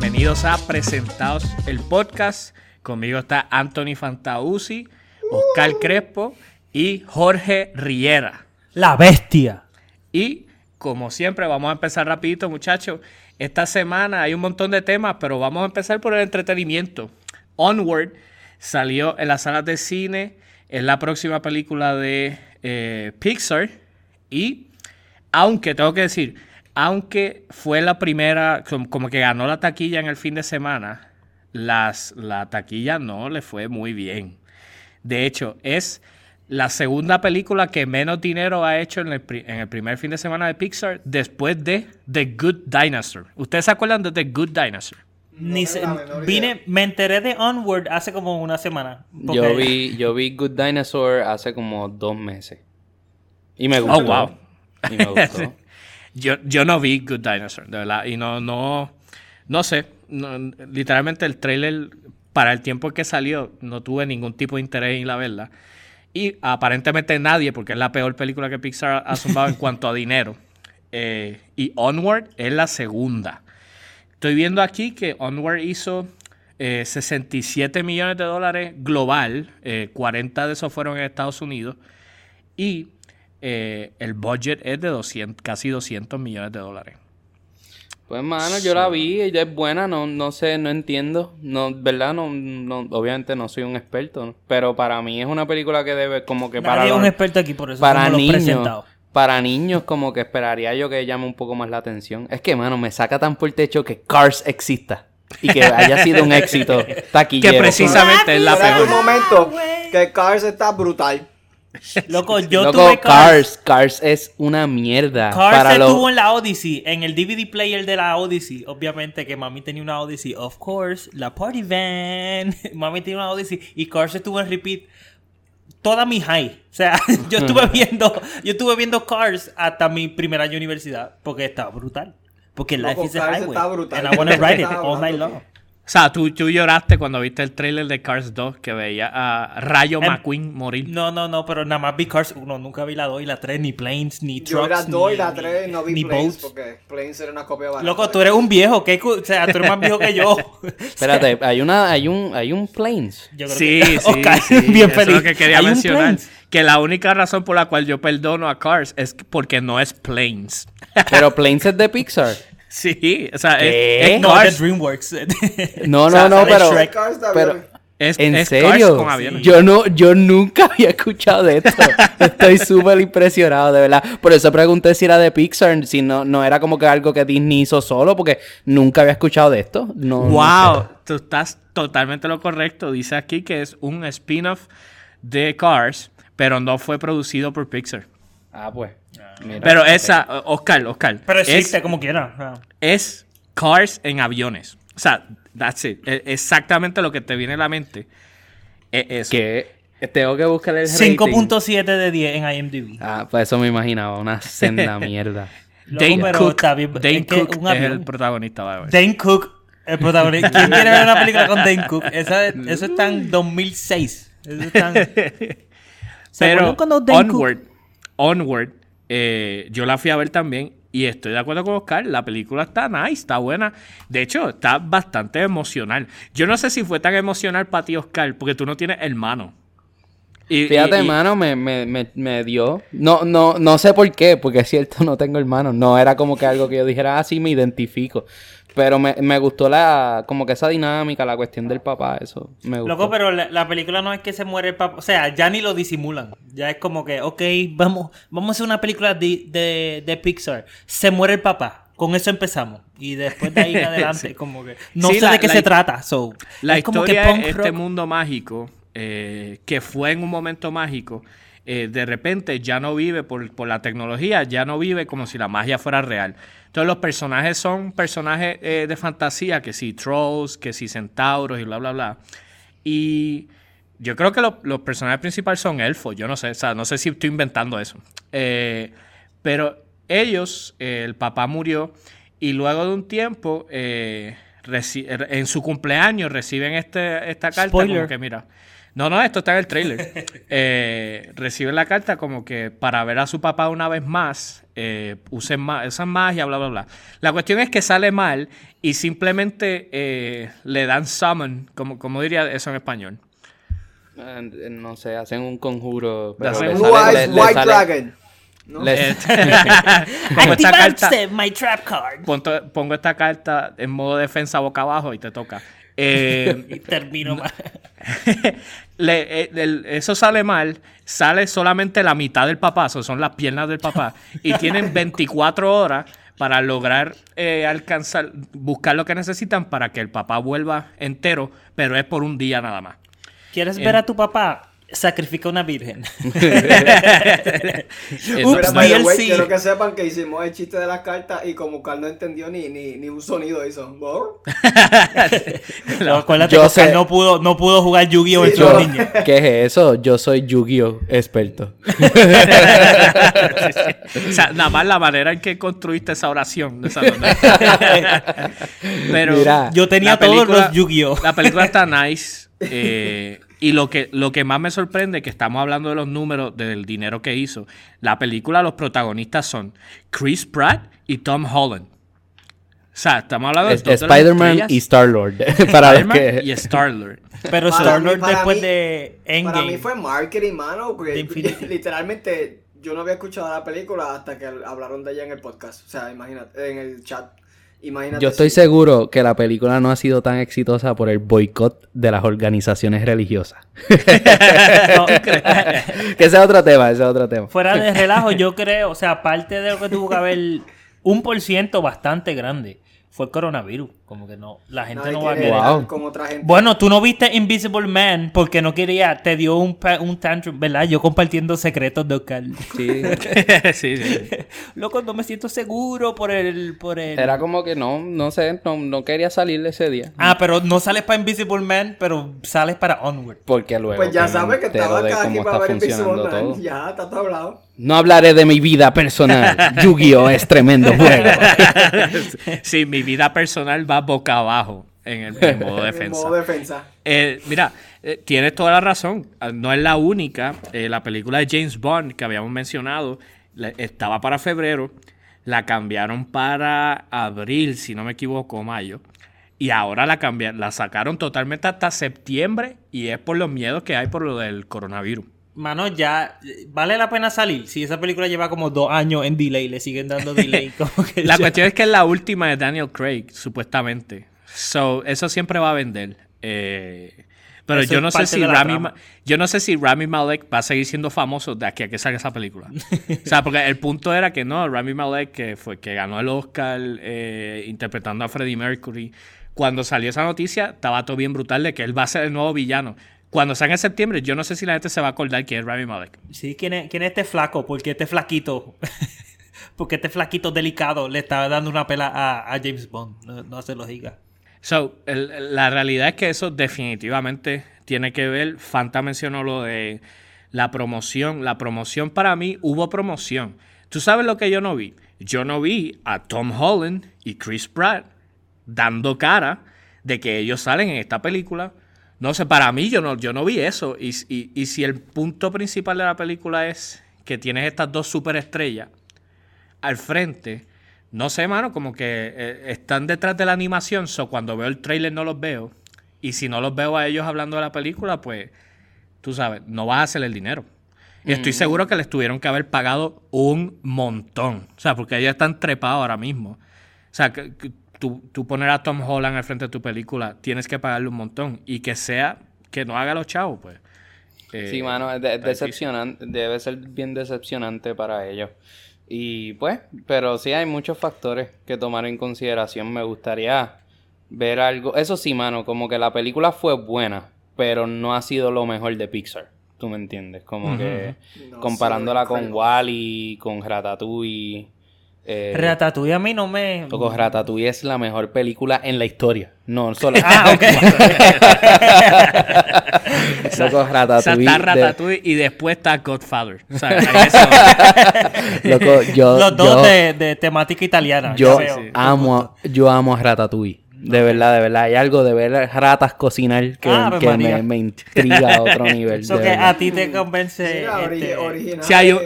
Bienvenidos a Presentados el Podcast. Conmigo está Anthony Fantausi, Oscar Crespo y Jorge Riera. La bestia. Y como siempre, vamos a empezar rapidito, muchachos. Esta semana hay un montón de temas, pero vamos a empezar por el entretenimiento. Onward salió en las salas de cine, es la próxima película de eh, Pixar. Y aunque tengo que decir, aunque fue la primera, como, que ganó la taquilla en el fin de semana, las, la taquilla no le fue muy bien. De hecho, es la segunda película que menos dinero ha hecho en el, primer fin de semana de Pixar después de The Good Dinosaur. ¿Ustedes se acuerdan de The Good Dinosaur? Ni vine, me enteré de Onward hace como una semana. Yo, vi, yo vi Good Dinosaur hace como dos meses. Y me gustó. Oh, wow. Y me gustó. Yo, yo no vi Good Dinosaur, de verdad. Y no, no, no sé. literalmente el trailer, para el tiempo que salió, no tuve ningún tipo de interés en la verla. Y aparentemente nadie, porque es la peor película que Pixar ha zumbado en cuanto a dinero. Eh, y Onward es la segunda. Estoy viendo aquí que Onward hizo 67 eh, millones de dólares global. 40 eh, de esos fueron en Estados Unidos. Y eh, el budget es de 200, casi 200 millones de dólares. Pues, mano, yo la vi, ella es buena, no, no sé, no entiendo. No, ¿verdad? No, obviamente no soy un experto, pero para mí es una película que debe, como que para. Nadie un experto aquí, por eso para niños, Para niños, como que esperaría yo que llame un poco más la atención. Es que, mano, me saca tan por el techo que Cars exista y que haya sido un éxito taquillero. Que precisamente es la peor. un momento que Cars está brutal. Loco, yo tuve Cars. Cars. es una mierda. Cars estuvo en la Odyssey, en el DVD player de la Odyssey. Obviamente que mami tenía una Odyssey. Of course, la Party Van. mami tenía una Odyssey. Y Cars estuvo en repeat toda mi high. O sea, yo estuve viendo, yo estuve viendo Cars hasta mi primer año de universidad. Porque estaba brutal. Porque Life is a Highway. And I wanna ride it all night long. O sea, ¿tú, tú lloraste cuando viste el trailer de Cars 2 que veía a Rayo em, McQueen morir. No, no, no, pero nada más vi Cars 1. Nunca vi la 2 y la 3, ni Planes, ni Trucks. Yo la 2 y la 3 no vi ni Planes boats. porque Planes era una copia barata. Loco, tú eres un viejo. ¿qué? O sea, tú eres más viejo que yo. Espérate, hay, una, hay, un, hay un Planes. Yo creo sí, que... sí, sí. Bien feliz. Es lo que quería mencionar. Que la única razón por la cual yo perdono a Cars es porque no es Planes. Pero Planes es de Pixar. Sí, o sea, es, no, es DreamWorks. no, no, no, pero, pero es, ¿En serio? Yo no, yo nunca había escuchado de esto. Estoy súper impresionado, de verdad. Por eso pregunté si era de Pixar, si no, no era como que algo que Disney hizo solo, porque nunca había escuchado de esto. No, wow, tú estás totalmente lo correcto. Dice aquí que es un spin-off de Cars, pero no fue producido por Pixar. Ah, pues. Pero esa, Oscar, Oscar. Pero existe es, como quiera. Es Cars en aviones. O sea, that's it. E, exactamente lo que te viene a la mente. Es Que tengo que buscar el 5.7 de 10 en IMDb. Ah, pues eso me imaginaba. Una senda mierda. Dane Cook, Dane Cook es el protagonista. Dane Cook, el protagonista. ¿Quién quiere ver una película con Dane Cook? eso está en 2006. Eso está en... Pero Onward, Onward, eh, yo la fui a ver también y estoy de acuerdo con Oscar, la película está nice, está buena. De hecho, está bastante emocional. Yo no sé si fue tan emocional para ti, Oscar, porque tú no tienes hermano. Y, Fíjate, hermano, me, me, me, dio. No, no, no sé por qué, porque es cierto, no tengo hermano. No era como que algo que yo dijera, ah, sí, me identifico. Pero me, me, gustó la, como que esa dinámica, la cuestión del papá, eso me gustó. Loco, pero la, película no es que se muere el papá, o sea, ya ni lo disimulan. Ya es como que, ok, vamos, vamos a hacer una película de, de, Pixar. Se muere el papá. Con eso empezamos. Y después de ahí en adelante, como que... No sé de qué se trata. So, la historia como que este mundo mágico, eh, que fue en un momento mágico, eh, de repente ya no vive por, por la tecnología, ya no vive como si la magia fuera real. Entonces los personajes son personajes eh, de fantasía, que sí, trolls, que sí, centauros y bla, bla, bla. Y yo creo que los personajes principales son elfos, yo no sé, o sea, no sé si estoy inventando eso. Eh, pero ellos, el papá murió y luego de un tiempo, en su cumpleaños reciben este, esta carta como que mira, No, no, esto está en el trailer. Eh, reciben la carta como que para ver a su papá una vez más, eh, usen, más, usan magia, bla, bla, bla. La cuestión es que sale mal y simplemente eh, le dan summon, como, como diría eso en español. Eh, no sé, hacen un conjuro. Hacen un white, dragon. ¿no? pongo esta carta, my trap card. Pongo, esta carta en modo defensa boca abajo y te toca. Eh, y termino mal. Eh, eso sale mal, sale solamente la mitad del papá, son las piernas del papá, y tienen 24 horas para lograr eh, alcanzar, buscar lo que necesitan para que el papá vuelva entero, pero es por un día nada más. ¿Quieres ver a tu papá? Sacrifica una virgen. Ups, Pero, quiero que sepan que hicimos el chiste de las cartas y como Carl no entendió ni, ni, ni un sonido hizo. no, acuérdate Yo que no pudo, no pudo jugar Yu-Gi-Oh! Sí, no. niño. ¿Qué es eso? Yo soy Yu-Gi-Oh! experto. o sea, nada más la manera en que construiste esa oración. Esa Pero Mira, yo tenía todos los Yu-Gi-Oh! La película está nice. Eh, y lo que, lo que más me sorprende, que estamos hablando de los números, del dinero que hizo, la película, los protagonistas son Chris Pratt y Tom Holland. O sea, estamos hablando de, Spider-Man y Star-Lord. para Spider-Man y Star-Lord. Pero Star-Lord después de Endgame. Para mí fue marketing, mano. literalmente yo no había escuchado la película hasta que hablaron de ella en el podcast. O sea, imagínate, en el chat. Yo estoy seguro que la película no ha sido tan exitosa por el boicot de las organizaciones religiosas. que ese es otro tema, ese es otro tema. Fuera de relajo, yo creo, o sea, aparte de lo que tuvo que haber un por ciento bastante grande fue el coronavirus. Como que no, la gente no, va a querer. Con otra gente. Bueno, tú no viste Invisible Man porque no quería, te dio un, un tantrum, ¿verdad? Yo compartiendo secretos de Oscar. Sí, sí, sí. Loco, no me siento seguro por el, por el... Era como que no, no sé, no, no quería salir ese día. Ah, pero no sales para Invisible Man, pero sales para Onward. Porque luego. Pues ya sabes que estaba acá aquí para ver Invisible Man. Ya, está todo hablado. No hablaré de mi vida personal. Yu-Gi-Oh! es tremendo juego. sí, mi vida personal va boca abajo en el, modo defensa. modo defensa. Eh, mira, eh, tienes toda la razón. No es la única. Eh, la película de James Bond que habíamos mencionado estaba para febrero. La cambiaron para abril, si no me equivoco, mayo. Y ahora la cambiaron, la sacaron totalmente hasta septiembre y es por los miedos que hay por lo del coronavirus. Mano, ya vale la pena salir. Si esa película lleva como dos años en delay, le siguen dando delay. la cuestión es que es la última de Daniel Craig, supuestamente. So, eso siempre va a vender. Eh, pero yo no sé si Rami, yo no sé si Rami Malek va a seguir siendo famoso de aquí a que salga esa película. o sea, porque el punto era que no, Rami Malek que fue que ganó el Oscar eh, interpretando a Freddie Mercury. Cuando salió esa noticia, estaba todo bien brutal de que él va a ser el nuevo villano. Cuando salga en septiembre, yo no sé si la gente se va a acordar quién es Rami Malek. Sí, quién es, quién es este flaco, porque este flaquito, porque este flaquito delicado le estaba dando una pela a, James Bond. No, se lo diga. So, la realidad es que eso definitivamente tiene que ver. Fanta mencionó lo de la promoción. La promoción para mí, hubo promoción. ¿Tú sabes lo que yo no vi? Yo no vi a Tom Holland y Chris Pratt dando cara de que ellos salen en esta película no sé, para mí yo no, yo no vi eso. Y, si el punto principal de la película es que tienes estas dos superestrellas al frente, no sé, mano, como que eh, están detrás de la animación, so cuando veo el trailer no los veo. Y si no los veo a ellos hablando de la película, pues, tú sabes, no vas a hacer el dinero. Y estoy mm. seguro que les tuvieron que haber pagado un montón. O sea, porque ellos están trepados ahora mismo. O sea, que, tú, poner a Tom Holland al frente de tu película, tienes que pagarle un montón. Y que sea, que no haga los chavos, pues. Eh, sí, mano, es decepcionante, debe ser bien decepcionante para ellos. Y pues, pero sí hay muchos factores que tomar en consideración. Me gustaría ver algo. Eso sí, mano, como que la película fue buena, pero no ha sido lo mejor de Pixar. ¿Tú me entiendes? Como que comparándola con Wally, con Ratatouille eh, Ratatouille a mí no me. Loco, Ratatouille es la mejor película en la historia. No solo. ah, ok. Loco, Ratatouille. está Ratatouille y después está Godfather. O sea, Loco, yo. Los dos de, de, temática italiana. Yo amo, yo amo a Ratatouille. De verdad, de verdad. Hay algo de ver ratas cocinar que, ah, me, intriga a otro nivel. Eso que a ti te convence. este... original. Sí, hay un,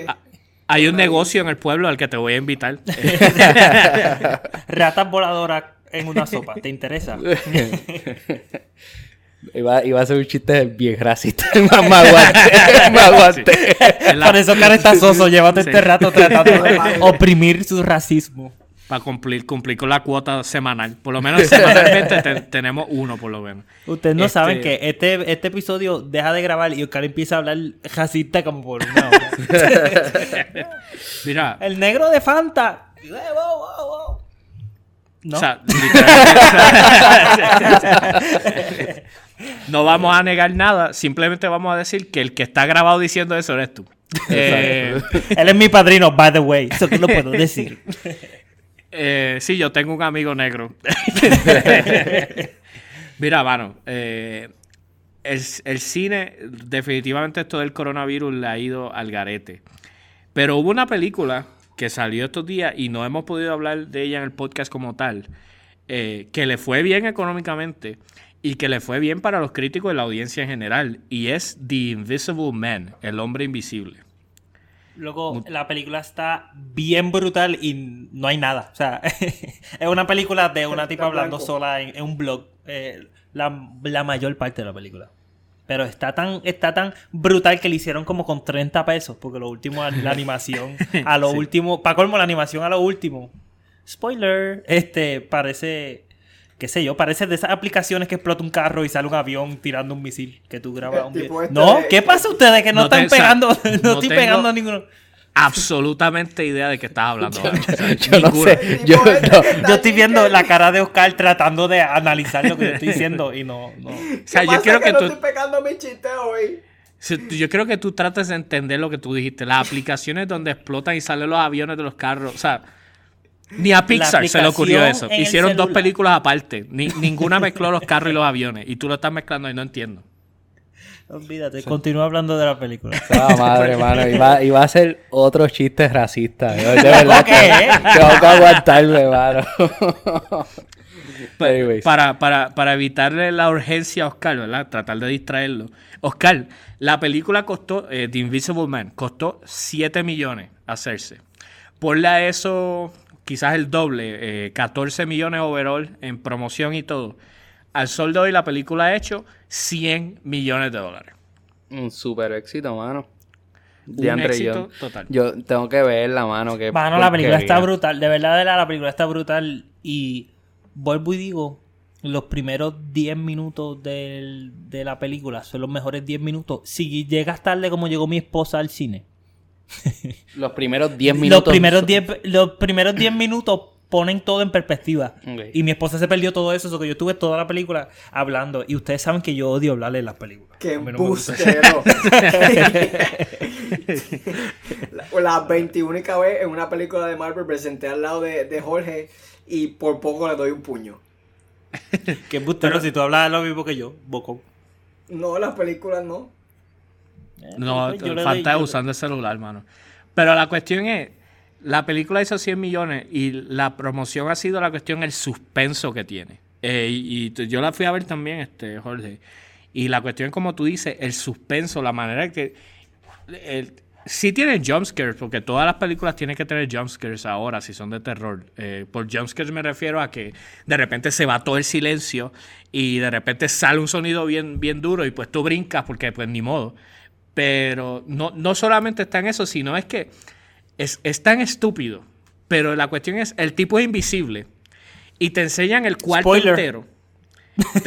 hay un negocio en el pueblo al que te voy a invitar. ratas voladoras en una sopa. ¿Te interesa? Iba, iba, a ser un chiste bien racista. me aguante. Por eso cara está soso. Llévate este rato tratando de oprimir su racismo. Para cumplir, cumplir con la cuota semanal. Por lo menos semanalmente tenemos uno, por lo menos. Ustedes no saben este que este, este episodio deja de grabar y Oscar empieza a hablar racista como por una hora. Mira. El negro de Fanta. ¿No? O sea, no vamos a negar nada, simplemente vamos a decir que el que está grabado diciendo eso eres tú. Eh, Él es mi padrino, by the way, eso que lo puedo decir. Eh, sí, yo tengo un amigo negro. Mira, mano, eh, el, el, cine, definitivamente esto del coronavirus le ha ido al garete. Pero hubo una película que salió estos días y no hemos podido hablar de ella en el podcast como tal, eh, que le fue bien económicamente y que le fue bien para los críticos y la audiencia en general, y es The Invisible Man, el hombre invisible. Luego, la película está bien brutal y no hay nada. O sea, es una película de una tipa hablando sola en, un blog. Eh, la, la, mayor parte de la película. Pero está tan, está tan brutal que le hicieron como con 30 pesos. Porque lo último, la animación, a lo último, para colmo, la animación a lo último. Spoiler, este parece qué sé yo, parece de esas aplicaciones que explota un carro y sale un avión tirando un misil que tú grabas un video. Este no, ¿qué pasa ustedes que no, están pegando? no, estoy pegando a ninguno. Absolutamente idea de qué estás hablando. yo, no sé. Yo, yo, estoy viendo la cara de Oscar tratando de analizar lo que yo estoy diciendo y no. no. O sea, yo quiero que, tú. estoy pegando mi chiste hoy. Yo creo que tú trates de entender lo que tú dijiste. Las aplicaciones donde explotan y salen los aviones de los carros. O sea, ni a Pixar se le ocurrió eso. Hicieron dos películas aparte. Ni, ninguna mezcló los carros y los aviones. Y tú lo estás mezclando y no entiendo. Olvídate, continúa hablando de la película. Ah, madre, mano. Iba, iba, a ser otro chiste racista. de verdad que tengo que aguantarme, mano. para, para, para evitarle la urgencia a Oscar, ¿verdad? Tratar de distraerlo. Oscar, la película costó, eh, The Invisible Man, costó 7 millones hacerse. Ponle a eso quizás el doble, 14 eh, millones overall en promoción y todo. Al sol de hoy la película ha hecho 100 millones de dólares. Un super éxito, mano. Un éxito total. Yo tengo que ver la mano que Mano, la película está brutal. De verdad, la, la película está brutal. Y vuelvo y digo, los primeros 10 minutos de la película son los mejores 10 minutos. Si llegas tarde como llegó mi esposa al cine, los primeros 10 minutos. Los primeros 10 los primeros 10 minutos ponen todo en perspectiva. Y mi esposa se perdió todo eso, eso que yo tuve toda la película hablando. Y ustedes saben que yo odio hablarle en las películas. ¡Qué bustero! la, 21 vez en una película de Marvel presenté al lado de, Jorge y por poco le doy un puño. ¡Qué bustero! si tú hablas lo mismo que yo, Boco. No, las películas no. No, falta usando el celular, mano. Pero la cuestión es, la película hizo 100 millones y la promoción ha sido la cuestión, el suspenso que tiene. Eh, y, yo la fui a ver también, este, Jorge. Y la cuestión, como tú dices, el suspenso, la manera que... El, sí tiene jumpscares, porque todas las películas tienen que tener jumpscares ahora, si son de terror. Eh, por jumpscares me refiero a que de repente se va todo el silencio y de repente sale un sonido bien, bien duro y pues tú brincas porque pues ni modo. Pero no, no solamente está en eso, sino es que es, tan estúpido. Pero la cuestión es, el tipo es invisible. Y te enseñan el cuarto entero.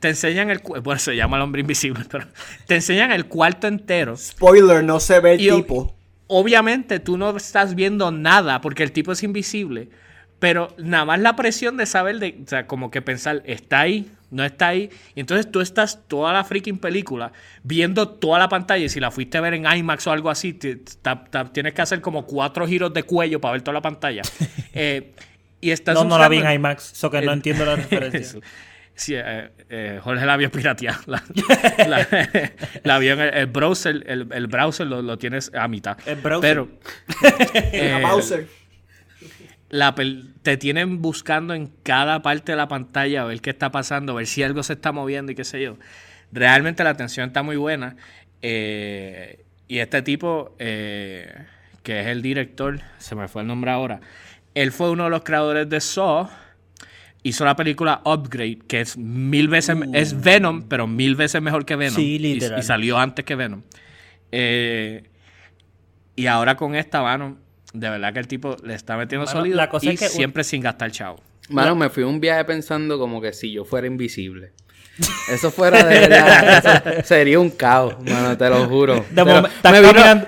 Te, enseñan el bueno se llama el hombre invisible pero te enseñan el cuarto entero spoiler no se ve el tipo obviamente tú no estás viendo nada porque el tipo es invisible pero nada más la presión de saber de o sea como que pensar está ahí no está ahí. Y entonces tú estás toda la freaking película viendo toda la pantalla. Y si la fuiste a ver en IMAX o algo así, tienes que hacer como cuatro giros de cuello para ver toda la pantalla. Eh, y estás no, no la vi en IMAX, eso que no entiendo la referencia. Sí, eh, eh, Jorge la vio pirateada. La, la, vio en el, browser. El, browser lo, tienes a mitad. El browser. Pero. la te tienen buscando en cada parte de la pantalla a ver qué está pasando, a ver si algo se está moviendo y qué sé yo. Realmente la atención está muy buena. Eh, y este tipo, eh, que es el director, se me fue el nombre ahora, él fue uno de los creadores de Saw. Hizo la película Upgrade, que es mil veces, uh. es Venom, pero mil veces mejor que Venom. Sí, literal. Y, salió antes que Venom. Eh, y ahora con esta, mano, de verdad que el tipo le está metiendo sólido y siempre sin gastar chavo. Mano, me fui un viaje pensando como que si yo fuera invisible. Eso fuera de verdad. sería un caos, mano, te lo juro.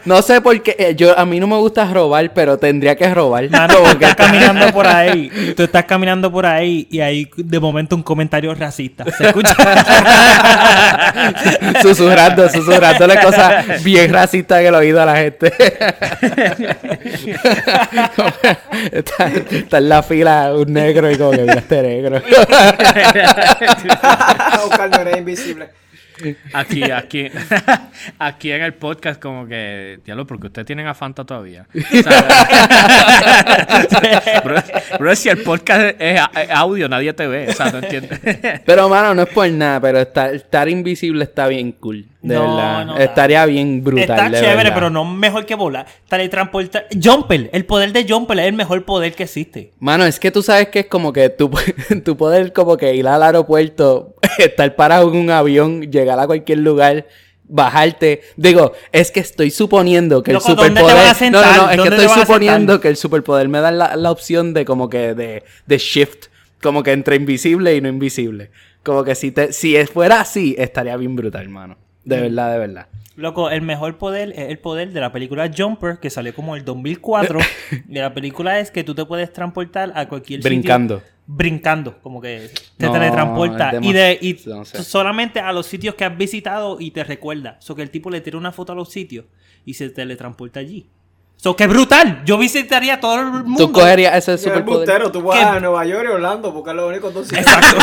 no sé por qué. Eh, yo, a mí no me gusta robar, pero tendría que robar. Mano, porque estás caminando por ahí. Tú estás caminando por ahí y hay de momento un comentario racista. ¿Se escucha? susurrando, susurrándole cosas bien racistas en el oído a la gente. está, en la fila un negro y como que este negro. Invisible. Aquí, aquí, aquí en el podcast, como que, diablo, porque ustedes tienen a Fanta todavía. pero, si el podcast es, audio, nadie te ve, o sea, no entiendes. pero, mano, no es por nada, pero estar, estar invisible está bien cool. De verdad. Estaría bien brutal. Está chévere, pero no mejor que volar. Teletransportar. Jumper. El poder de Jumper es el mejor poder que existe. Mano, es que tú sabes que es como que tu, tu poder, como que ir al aeropuerto, estar parado en un avión, llegar a cualquier lugar bajarte. Digo, es que estoy suponiendo que el superpoder. no, no, no, es que estoy suponiendo que el superpoder me da la, la opción de como que de, de, shift. Como que entre invisible y no invisible. Como que si te, si fuera así, estaría bien brutal, hermano. De verdad, de verdad. Loco, el mejor poder es el poder de la película Jumper, que salió como el 2004. y la película es que tú te puedes transportar a cualquier Brincando. sitio. Brincando. Como que te teletransporta. Y, de, y solamente a los sitios que has visitado y te recuerda. O que el tipo le tira una foto a los sitios y se teletransporta allí. So, ¡Qué brutal! Yo visitaría todo el mundo. Tú cogerías ese superpoder. Tú vas a Nueva York y Orlando porque es lo único dos Exacto.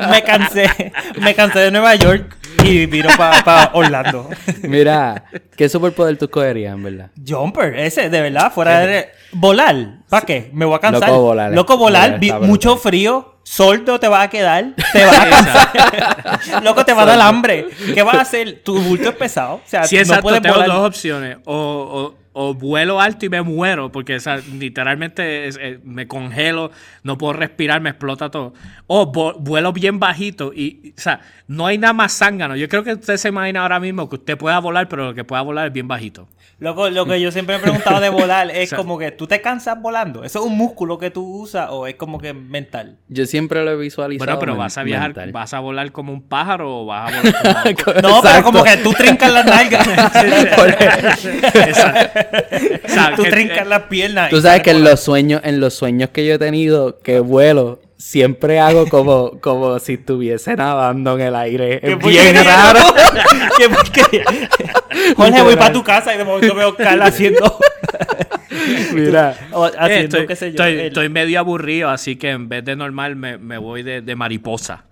me cansé. Me cansé de Nueva York y vino para Orlando. Mira, ¿qué superpoder tú cogerías, en verdad? Jumper, ese, de verdad, fuera de... Volar. ¿Para qué? Me voy a cansar. Loco volar. Loco volar, mucho frío Soldo te va a quedar, te va a cansar. Loco, te va a dar hambre. ¿Qué vas a hacer? Tu bulto es pesado. O sea, exacto, no tengo dos opciones. O, o, vuelo alto y me muero, porque literalmente eh, me congelo, no puedo respirar, me explota todo. O vuelo bien bajito y, o sea, no hay nada más zángano. Yo creo que usted se imagina ahora mismo que usted pueda volar, pero lo que pueda volar es bien bajito. Loco, lo que yo siempre he preguntado de volar es como que tú te cansas volando. ¿Eso es un músculo que tú usas o es como que mental? Yo siempre lo he visualizado. Bueno, pero vas a viajar, vas a volar como un pájaro o vas a volar como... no, pero como que tú trincas las nalgas. tú trincas las piernas. Tú sabes que en los sueños, en los sueños que yo he tenido, que vuelo, siempre hago como, como si estuviese nadando en el aire. Es bien raro. ¿Qué Jorge, voy para tu casa y de momento veo Carla haciendo. Mira, haciendo, estoy, qué sé yo, estoy, medio aburrido, así que en vez de normal me, me voy de, de mariposa.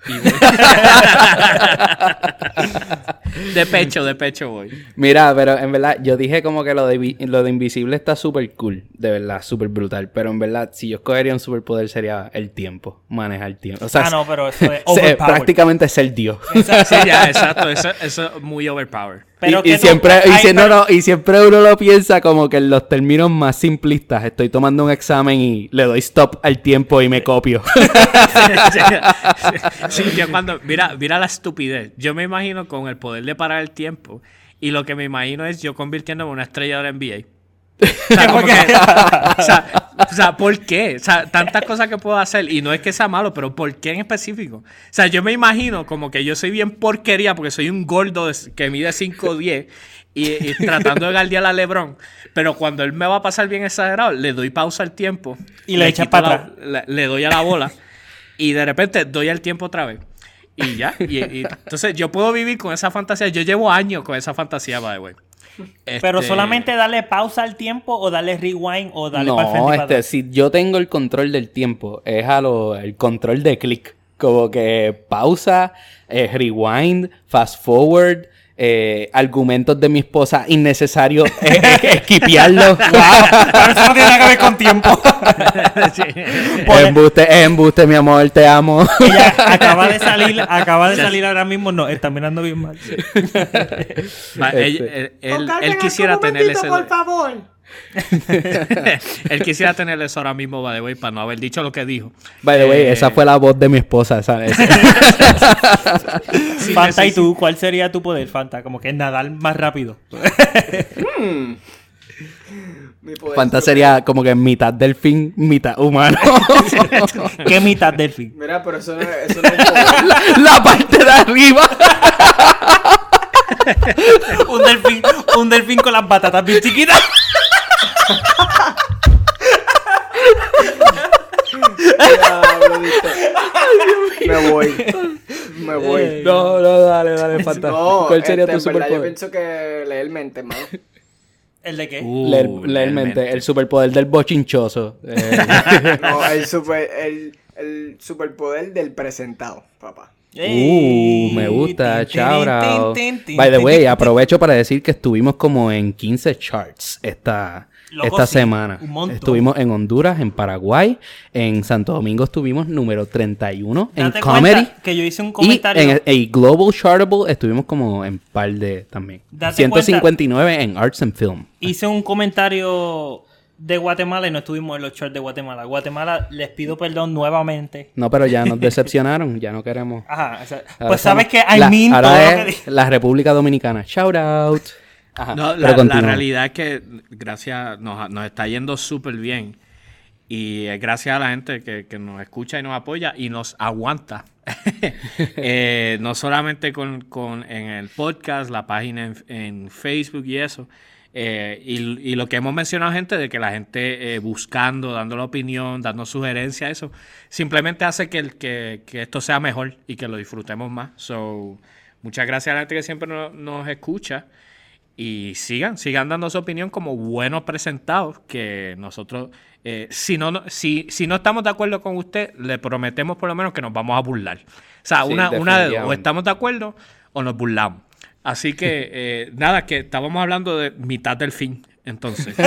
de pecho, de pecho voy. Mira, pero en verdad, yo dije como que lo de, lo de invisible está súper cool, de verdad, súper brutal. Pero en verdad, si yo escogería un superpoder sería el tiempo, manejar el tiempo. O sea, ah, no, pero eso es prácticamente ser Dios. sí, ya, exacto, eso, eso es muy overpowered y, siempre, y, no, y siempre uno lo piensa como que en los términos más simplistas. Estoy tomando un examen y le doy stop al tiempo y me copio. sí, yo cuando. Mira, mira la estupidez. Yo me imagino con el poder de parar el tiempo. Y lo que me imagino es yo convirtiéndome en una estrella de la NBA. O sea, ¿por qué? O sea, tantas cosas que puedo hacer. Y no es que sea malo, pero ¿por qué en específico? O sea, yo me imagino como que yo soy bien porquería porque soy un gordo que mide 5 o 10 y, tratando de galdear a Lebron. Pero cuando él me va a pasar bien exagerado, le doy pausa al tiempo. Y le, echa para Le, doy a la bola. y de repente doy al tiempo otra vez. Y ya. Y, entonces yo puedo vivir con esa fantasía. Yo llevo años con esa fantasía, by the way. Pero este, solamente darle pausa al tiempo o darle rewind o darle no, para este, si yo tengo el control del tiempo, es a lo, el control de clic. Como que pausa, eh, rewind, fast forward, eh, argumentos de mi esposa innecesarios, eh, esquipearlos. wow, eso no tiene nada que ver con tiempo. embuste, embuste, mi amor, te amo. Ella acaba de salir, acaba de salir ahora mismo, no, está mirando bien mal. él, él, quisiera tener ese... por favor. Él quisiera tener eso ahora mismo, by the way, para no haber dicho lo que dijo. By the way, eh, esa fue la voz de mi esposa, ¿sabes? Fanta, ¿y tú? ¿Cuál sería tu poder, Fanta? Como que nadar más rápido. Hmm. Fanta sería como que mitad delfín, mitad humano. ¿Qué mitad delfín? Mira, pero eso no, eso no es la, la parte de arriba. un delfín, un delfín con las batatas bien chiquitas. Me voy. Me voy. No, no, dale, dale, fantástico. ¿Cuál sería tu superpoder? Yo pienso que leer mente, mano. ¿El de qué? Uh, leer, mente. El superpoder del bochinchoso. no, el, super, el, el superpoder del presentado, papá. Uh, me gusta, chao. By the way, aprovecho para decir que estuvimos como en 15 charts esta, esta semana. Estuvimos en Honduras, en Paraguay, en Santo Domingo estuvimos número 31 en Comedy. Que yo hice un comentario. Y en el, Global Chartable estuvimos como en par de también. 159 en Arts and Film. Hice un comentario de Guatemala y no estuvimos en los charts de Guatemala. Guatemala, les pido perdón nuevamente. No, pero ya nos decepcionaron, ya no queremos. Ajá, pues sabes que I mean ahora es la República Dominicana. Shout out. Ajá, no, la, la, realidad es que gracias, nos, nos está yendo súper bien. Y es gracias a la gente que, que, nos escucha y nos apoya y nos aguanta. eh, no solamente con, con, en el podcast, la página en, en Facebook y eso, eh, y, lo que hemos mencionado, gente, de que la gente eh, buscando, dando la opinión, dando sugerencias, eso, simplemente hace que, el, que, esto sea mejor y que lo disfrutemos más. So, muchas gracias a la gente que siempre nos, escucha. Y sigan, sigan dando su opinión como buenos presentados, que nosotros, eh, si, no, si, si no estamos de acuerdo con usted, le prometemos por lo menos que nos vamos a burlar. O sea, una, una de dos, o estamos de acuerdo o nos burlamos. Así que, eh, nada, que estábamos hablando de mitad del fin, entonces. sí,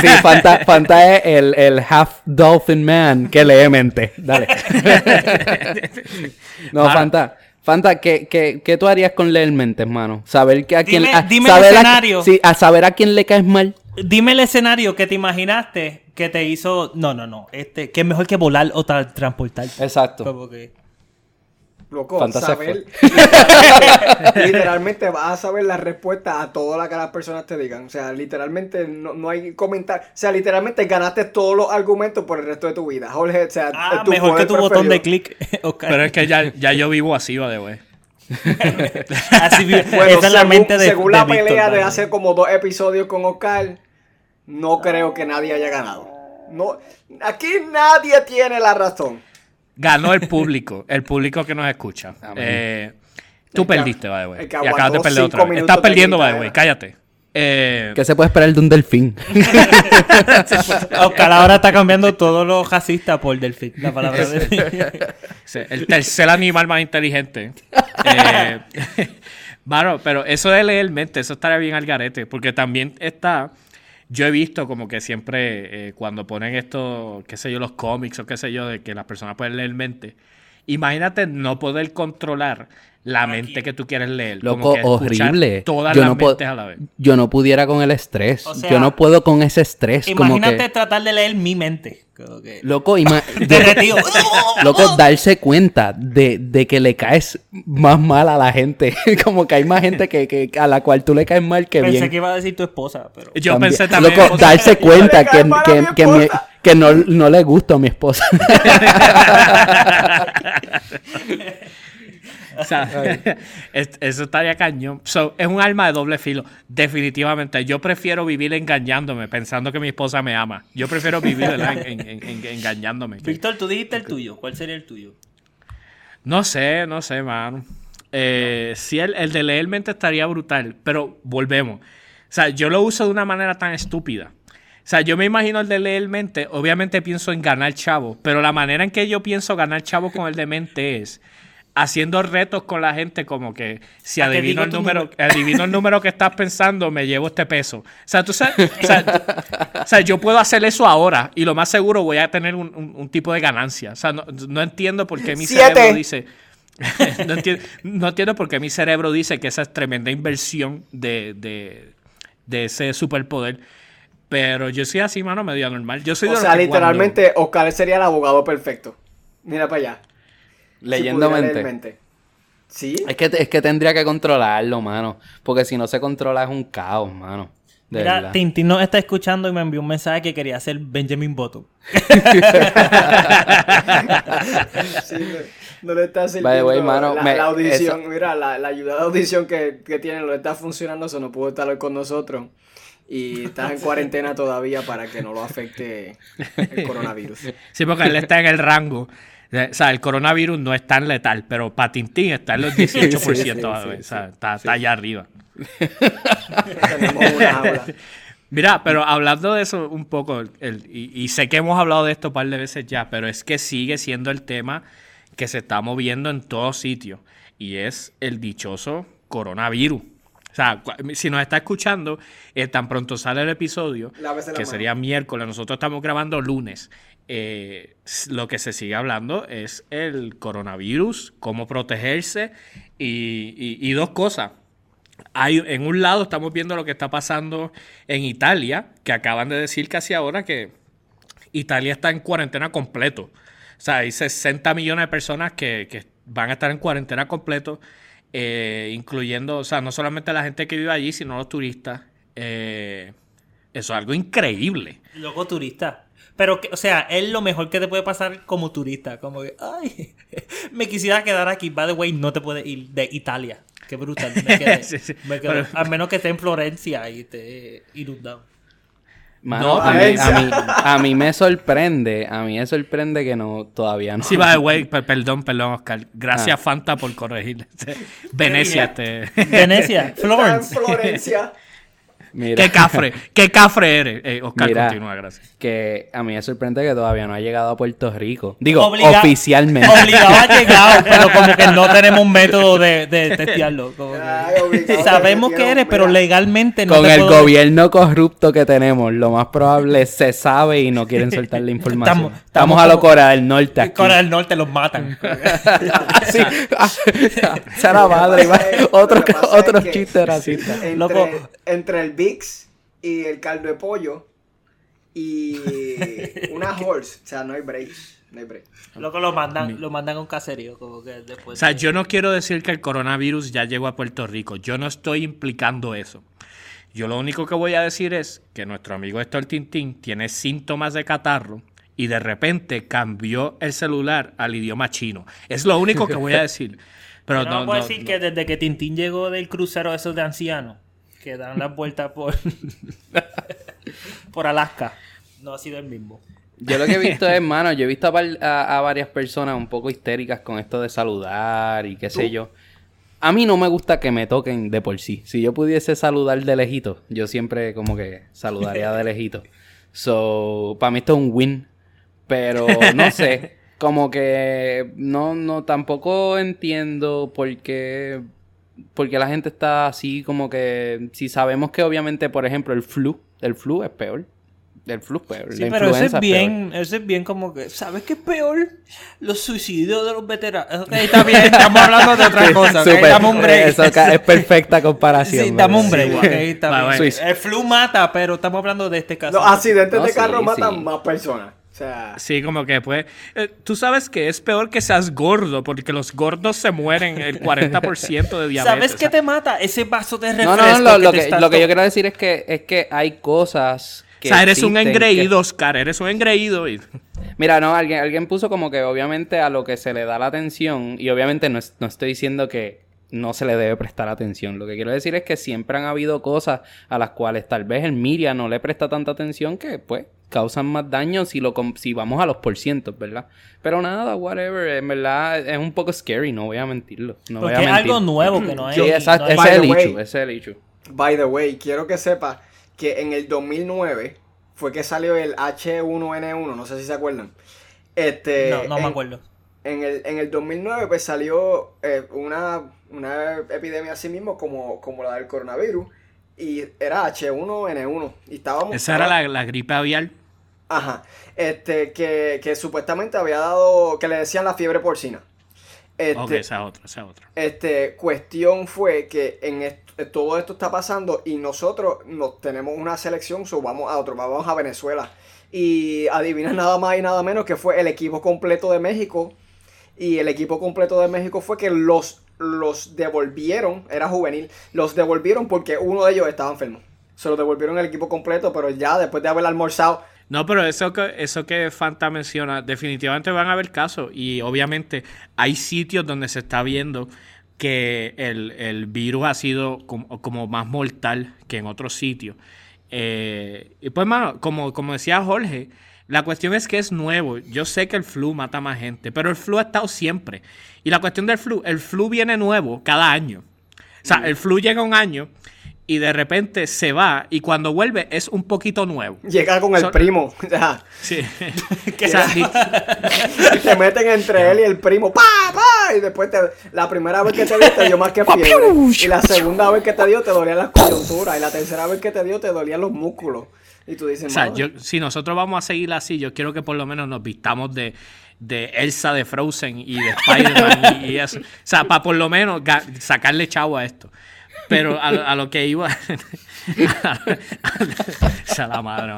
sí, Fanta, es el, el, half dolphin man que lee mente. Dale. no, Fanta. Fanta, ¿qué, qué, qué tú harías con leer mente, hermano? Saber que a quién... Dime, dime el escenario. sí, a saber a quién le caes mal. Dime el escenario que te imaginaste que te hizo... No, no, no. Este, que es mejor que volar o transportar. Exacto. Como que... Loco, saber, literalmente, vas a saber la respuesta a todo lo que las personas te digan. O sea, literalmente no, no hay comentar. O sea, literalmente ganaste todos los argumentos por el resto de tu vida. Jorge, o sea, ah, mejor que tu botón de clic. Pero es que ya, ya yo vivo así, va de wey. así vive. Bueno, Esa es la mente de Según la pelea de hace como dos episodios con Oscar, no creo que nadie haya ganado. No, aquí nadie tiene la razón. Ganó el público, el público que nos escucha. Eh, tú perdiste, by the way. Y acabas de perder otra vez. Estás perdiendo, by the way. Cállate. Eh, ¿Qué se puede esperar de un delfín? Oscar ahora está cambiando todo lo racista por delfín. La palabra delfín. el tercer animal más inteligente. Eh, pero eso de leer mente, eso estaría bien al garete. Porque también está yo he visto como que siempre eh, cuando ponen esto, qué sé yo, los cómics o qué sé yo, de que las personas pueden leer mente. Imagínate no poder controlar la mente que tú quieres leer. Loco, horrible. Todas yo las no mentes a la vez. Yo no pudiera con el estrés. yo no puedo con ese estrés. Imagínate tratar de leer mi mente. Loco, Loco, darse cuenta de, que le caes más mal a la gente. como que hay más gente que, a la cual tú le caes mal que bien. Pensé que iba a decir tu esposa, pero... Yo pensé también... Loco, darse cuenta que, que, no, no le gusta a mi esposa. O sea, eso estaría cañón. es un arma de doble filo. Definitivamente. Yo prefiero vivir engañándome, pensando que mi esposa me ama. Yo prefiero vivir engañándome. Víctor, tú dijiste el tuyo. ¿Cuál sería el tuyo? No sé, no sé, man. Eh, sí, el, el de leer mente estaría brutal, pero volvemos. O sea, yo lo uso de una manera tan estúpida. O sea, yo me imagino el de leer mente, obviamente pienso en ganar chavo, pero la manera en que yo pienso ganar chavo con el de mente es haciendo retos con la gente como que si adivino el número, adivino el número que estás pensando, me llevo este peso. O sea, tú sabes, o sea, yo puedo hacer eso ahora y lo más seguro voy a tener un, tipo de ganancia. O sea, no, entiendo por qué mi cerebro dice... no, entiendo, por qué mi cerebro dice que esa es tremenda inversión de, de, ese superpoder. Pero yo soy así, mano, medio normal. Yo soy o sea, literalmente, Oscar sería el abogado perfecto. Mira para allá. Leyendo mente. ¿Sí? Es que, es que tendría que controlarlo, mano. Porque si no se controla es un caos, mano. Mira, Tintín nos está escuchando y me envió un mensaje que quería hacer Benjamin Button. no, le está sirviendo mano, la, audición. Mira, la, ayuda de audición que, que tiene lo está funcionando, eso no pudo estar hoy con nosotros. Y estás en cuarentena todavía para que no lo afecte el coronavirus. Sí, porque él está en el rango o sea, el coronavirus no es tan letal, pero para Tintín está en los 18%. o sea, está, allá arriba. Mira, pero hablando de eso un poco, y, sé que hemos hablado de esto un par de veces ya, pero es que sigue siendo el tema que se está moviendo en todos sitios, y es el dichoso coronavirus. O sea, si nos está escuchando, eh, tan pronto sale el episodio, que sería miércoles, nosotros estamos grabando lunes. Eh, lo que se sigue hablando es el coronavirus, cómo protegerse y, dos cosas. Hay, en un lado estamos viendo lo que está pasando en Italia, que acaban de decir casi ahora que Italia está en cuarentena completo. O sea, hay 60 millones de personas que, van a estar en cuarentena completo, eh, incluyendo, o sea, no solamente la gente que vive allí, sino los turistas. Eh, eso es algo increíble. Loco turista. Pero, o sea, es lo mejor que te puede pasar como turista. Como que, ay, me quisiera quedar aquí. By the way, no te puedes ir de Italia. Qué brutal. Me quedé, me quedé, a menos que esté en Florencia y esté inundado. No, a, mí, a, mí, a, mí, me sorprende, a mí me sorprende que no, todavía no. Sí, by the way, perdón, perdón, Oscar. Gracias, ah. Fanta, por corregir. Venecia, este. Venecia, Florence. Florencia. Qué cafre, qué cafre eres. Eh, Oscar, continúa, gracias. Que a mí me sorprende que todavía no ha llegado a Puerto Rico. Digo, oficialmente. Obligado ha llegado, pero como que no tenemos un método de, de testearlo. sabemos que eres, pero legalmente no Con el gobierno corrupto que tenemos, lo más probable se sabe y no quieren soltar la información. Estamos, a lo Corea del Norte aquí. Corea del Norte los matan. sí. Será madre. Otro, otro chiste racista. Entre, entre el VIX y el caldo de pollo y una horse. O sea, no hay break. No hay break. Loco, lo mandan, lo mandan a un caserío. Como que después o sea, yo no quiero decir que el coronavirus ya llegó a Puerto Rico. Yo no estoy implicando eso. Yo lo único que voy a decir es que nuestro amigo Héctor Tintín tiene síntomas de catarro y de repente cambió el celular al idioma chino. Es lo único que voy a decir. Pero no, no, puedo decir que desde que Tintín llegó del crucero esos de ancianos, que dan la vuelta por, por Alaska. No ha sido el mismo. Yo lo que he visto es, mano, yo he visto a, varias personas un poco histéricas con esto de saludar y qué sé yo. A mí no me gusta que me toquen de por sí. Si yo pudiese saludar de lejito, yo siempre como que saludaría de lejito. So, para mí esto es un win. Pero no sé, como que no, no, tampoco entiendo por qué porque la gente está así como que si sabemos que obviamente por ejemplo el flu el flu es peor el flu es peor sí pero ese es bien ese es bien como que sabes qué es peor los suicidios de los veteranos. Ok está bien estamos hablando de otra cosa okay? dame un break. Eso es perfecta comparación sí dame un break okay, está bien. el flu mata pero estamos hablando de este caso. Los accidentes de carro matan más personas Sí, como que pues... tú sabes que es peor que seas gordo, porque los gordos se mueren el 40% de diabetes. ¿Sabes qué te mata? Ese vaso de refresco. No, no, lo, que, lo que, yo quiero decir es que, es que hay cosas que. O sea, eres un engreído, Oscar, eres un engreído. Y... Mira, no, alguien, alguien puso como que obviamente a lo que se le da la atención, y obviamente no, no estoy diciendo que no se le debe prestar atención. Lo que quiero decir es que siempre han habido cosas a las cuales tal vez el Miria no le presta tanta atención que pues causan más daño si lo si vamos a los porcientos, ¿verdad? Pero nada, whatever, en verdad es un poco scary, no voy a mentirlo. No Porque es algo nuevo que no hay. Sí, exacto, ese es el hecho, ese es el hecho. By the way, quiero que sepa que en el 2009 fue que salió el H1N1, no sé si se acuerdan. Este, no, no me acuerdo. en el, en el 2009 pues salió eh, una, una epidemia así mismo como, como la del coronavirus y era H1N1 y estábamos... Esa era la, la gripe aviar. Ajá, este, que, que supuestamente había dado, que le decían la fiebre porcina. Este, ok, esa otra, esa otra. Este, cuestión fue que en todo esto está pasando y nosotros nos tenemos una selección, so vamos a otro, vamos a Venezuela. Y adivina nada más y nada menos que fue el equipo completo de México. Y el equipo completo de México fue que los, los devolvieron, era juvenil, los devolvieron porque uno de ellos estaba enfermo. Se lo devolvieron el equipo completo, pero ya después de haber almorzado, no, pero eso que, eso que Fanta menciona, definitivamente van a haber casos. Y obviamente hay sitios donde se está viendo que el, virus ha sido como, más mortal que en otros sitios. Eh, y pues, mano, como, como decía Jorge, la cuestión es que es nuevo. Yo sé que el flu mata más gente, pero el flu ha estado siempre. Y la cuestión del flu, el flu viene nuevo cada año. O sea, el flu llega un año y de repente se va y cuando vuelve es un poquito nuevo. Llega con el primo. Ya. Sí. que se meten entre él y el primo. ¡Pa, pa! Y después te, la primera vez que te dio te dio más que fiebre. Y la segunda vez que te dio te dolían las coyunturas. Y la tercera vez que te dio te dolían los músculos. Y tú dices, o sea, yo, si nosotros vamos a seguir así, yo quiero que por lo menos nos vistamos de, de Elsa de Frozen y de Spider-Man y, eso. O sea, para por lo menos sacarle chavo a esto. Pero a, lo que iba. a, la madre,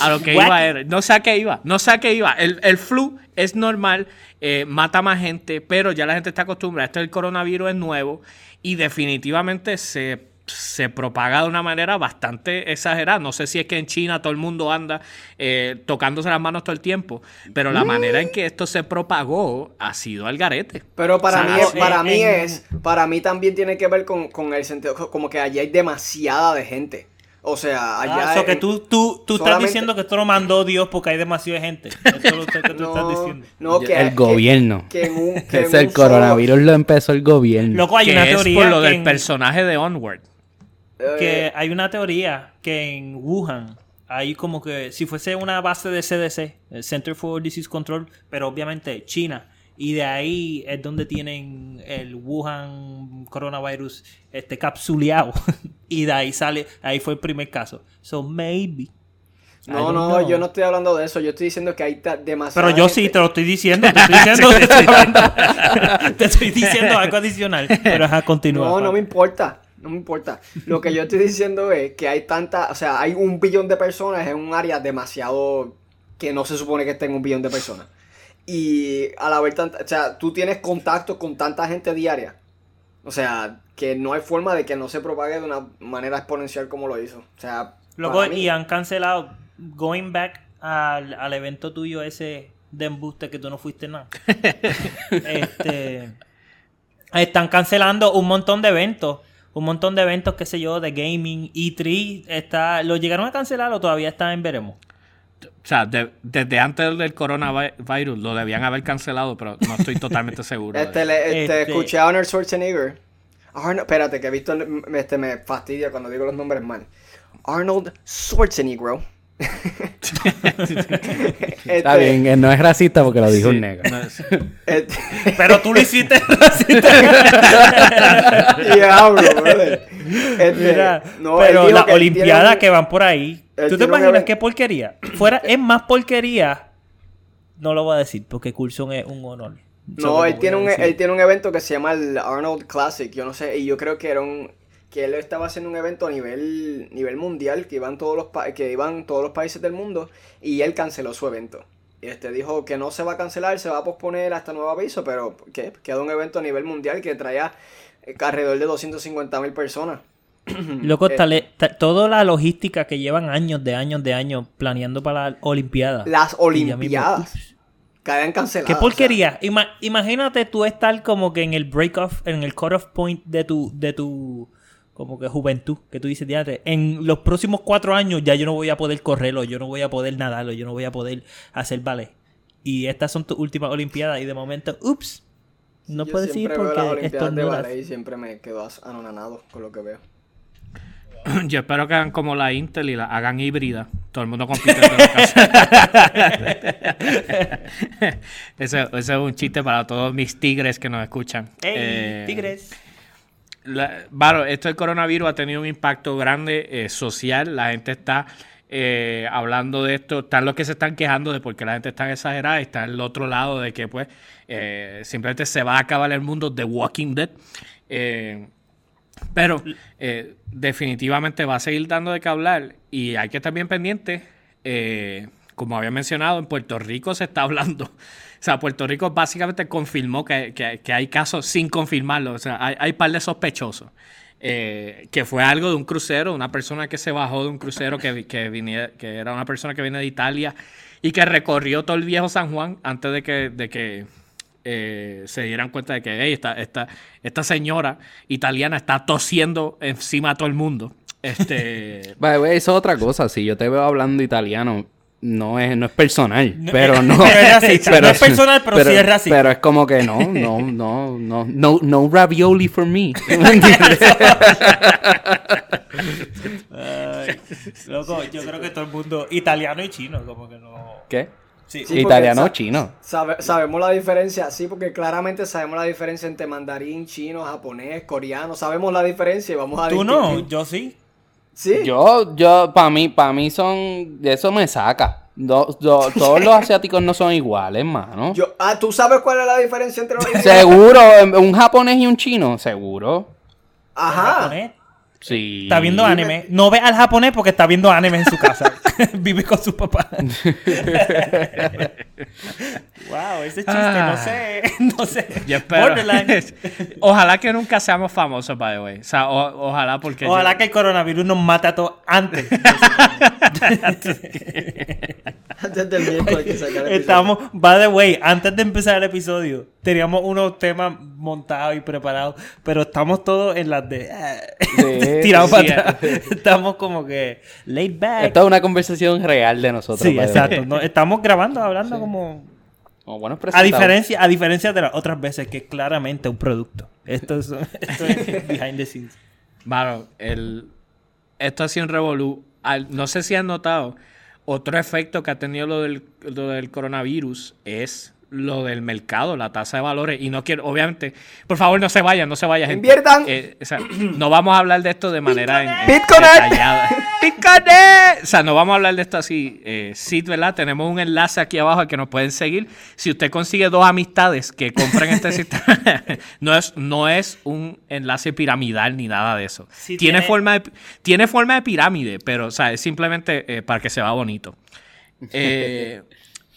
A lo que iba era. No sé a qué iba. No sé a qué iba. El, el flu es normal, eh, mata más gente, pero ya la gente está acostumbrada. Este el coronavirus es nuevo y definitivamente se se propaga de una manera bastante exagerada. No sé si es que en China todo el mundo anda eh, tocándose las manos todo el tiempo, pero la manera en que esto se propagó ha sido al garete. Pero para mí, para mí es, para mí también tiene que ver con, con el sentido, como que allí hay demasiada de gente. O sea, allá. Ah, que tú, tú, tú estás diciendo que esto lo mandó Dios porque hay demasiada gente. Eso es lo que tú estás diciendo. No, que, el gobierno. Que, es el coronavirus lo empezó el gobierno. Loco, hay una teoría. Es por lo del personaje de Onward que hay una teoría que en Wuhan hay como que si fuese una base de CDC, el Center for Disease Control, pero obviamente China. Y de ahí es donde tienen el Wuhan coronavirus este capsuleado. y de ahí sale, ahí fue el primer caso. So maybe. No, no, yo no estoy hablando de eso. Yo estoy diciendo que hay demasiado. Pero yo sí te lo estoy diciendo. Te estoy diciendo, te estoy, diciendo algo adicional. Pero a continuar. No, no me importa no me importa. Lo que yo estoy diciendo es que hay tanta, o sea, hay un billón de personas en un área demasiado que no se supone que estén un billón de personas. Y al haber tanta, o sea, tú tienes contacto con tanta gente diaria. O sea, que no hay forma de que no se propague de una manera exponencial como lo hizo. O sea, Luego, y han cancelado, going back al, al evento tuyo ese de embuste que tú no fuiste nada. este, están cancelando un montón de eventos un montón de eventos, qué sé yo, de gaming. E3, está, ¿lo llegaron a cancelar o todavía está en veremos? O sea, desde antes del coronavirus lo debían haber cancelado, pero no estoy totalmente seguro. este, este, escuché a Arnold Schwarzenegger. Arnold, espérate, que he visto, este, me fastidia cuando digo los nombres mal. Arnold Schwarzenegger Está bien, eh, no es racista porque lo dijo un negro. Este- Pero tú lo hiciste racista. Diablo, este, pero las olimpiadas que van por ahí. ¿Tú te imaginas qué porquería? Fuera, es más porquería. No lo voy a decir porque Coulson es un honor. No, él tiene, un, él tiene un evento que se llama el Arnold Classic. Yo no sé, y yo creo que era un que él estaba haciendo un evento a nivel, nivel mundial, que iban, todos los que iban todos los países del mundo, y él canceló su evento. Y este dijo que no se va a cancelar, se va a posponer hasta nuevo aviso, pero ¿qué? Quedó un evento a nivel mundial que traía eh, alrededor de 250 mil personas. Loco, eh, toda la logística que llevan años de años de años planeando para las Olimpiadas. Las Olimpiadas. Caen canceladas. Qué porquería. imagínate tú estar como que en el break off, en el cut off point de tu, de tu como que juventud, que tú dices, diante, en los próximos cuatro años ya yo no voy a poder correrlo, yo no voy a poder nadarlo, yo no voy a poder hacer ballet. Y estas son tus últimas Olimpiadas y de momento, ups, no puedes ir porque esto de ballet y siempre me quedo anonanado con lo que veo. Yo espero que hagan como la Intel y la hagan híbrida Todo el mundo compite en eso, es un chiste para todos mis tigres que nos escuchan. Eh, tigres! Esto del coronavirus ha tenido un impacto grande eh, social. La gente está eh, hablando de esto. Están los que se están quejando de por qué la gente está exagerada. Y está el otro lado de que, pues, simplemente se va a acabar el mundo de Walking Dead. Pero eh, definitivamente va a seguir dando de qué hablar y hay que estar bien pendiente. Eh, como había mencionado, en Puerto Rico se está hablando. Sea, Puerto Rico básicamente confirmó que, hay casos sin confirmarlo. O sea, hay, hay par de sospechosos. Eh, que fue algo de un crucero, una persona que se bajó de un crucero que, que, que era una persona que viene de Italia y que recorrió todo el viejo San Juan antes de que, de que eh, se dieran cuenta de que esta, esta, esta señora italiana está tosiendo encima a todo el mundo. Este... eso es otra cosa. Si yo te veo hablando italiano, no es, no es personal, pero no. es no es personal, pero, sí es racista. Pero es como que no, no, no, no, no, no ravioli for me. loco, yo creo que todo el mundo, italiano y chino, como que no. ¿Qué? Italiano o chino. sabemos la diferencia, sí, porque claramente sabemos la diferencia entre mandarín, chino, japonés, coreano. Sabemos la diferencia y vamos a Tú no, yo sí. ¿Sí? Yo, yo, para mí, para mí son. Eso me saca. todos los asiáticos no son iguales, mano. Yo, ah, ¿tú sabes cuál es la diferencia entre los Seguro, un japonés y un chino, seguro. Ajá. Sí. Está viendo anime. No ve al japonés porque está viendo anime en su casa. Vive con su papá. wow, ese chiste, no ah. sé. No sé. Yo espero. ojalá que nunca seamos famosos, by the way. O sea, ojalá porque. Ojalá que el coronavirus nos mate a todos antes. antes del miércoles que sacar el Estamos, by the way, antes de empezar el episodio, teníamos unos temas montados y preparados, pero estamos todos en las de. tirados para atrás. Estamos como que laid back. Esta es una conversación real de nosotros. Sí, exacto. estamos grabando, hablando como. a diferencia, a diferencia de las otras veces que es claramente un producto. Esto es, esto es behind the scenes. Bueno, el, esto ha sido un revolú. no sé si han notado, otro efecto que ha tenido lo del, lo del coronavirus es lo del mercado, la tasa de valores. Y no quiero, obviamente, por favor, no se vayan, no se vayan. Inviertan. Eh, o sea, no vamos a hablar de esto de manera Bitcoin. detallada. Bitcoin. O sea, no vamos a hablar de esto así. Eh, sí, ¿verdad? Tenemos un enlace aquí abajo que nos pueden seguir. Si usted consigue dos amistades que compren este sistema, no, es, no es un enlace piramidal ni nada de eso. tiene, Forma de, tiene forma de pirámide, pero o sea, es simplemente eh, para que se vea bonito. Eh,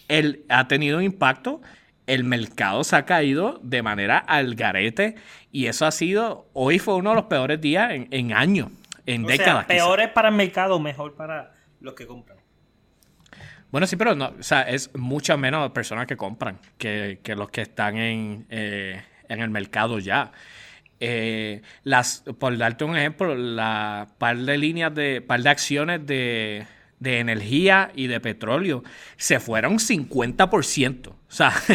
el, ha tenido un impacto. El mercado se ha caído de manera al garete y eso ha sido, hoy fue uno de los peores días en, años, en décadas. Sea, peores para el mercado, mejor para los que compran. Bueno, sí, pero no, o sea, es mucho menos personas que compran que, los que están en, eh, en el mercado ya. Eh, las, por darte un ejemplo, la par de líneas de, par de acciones de, de energía y de petróleo se fueron 50%. O sea,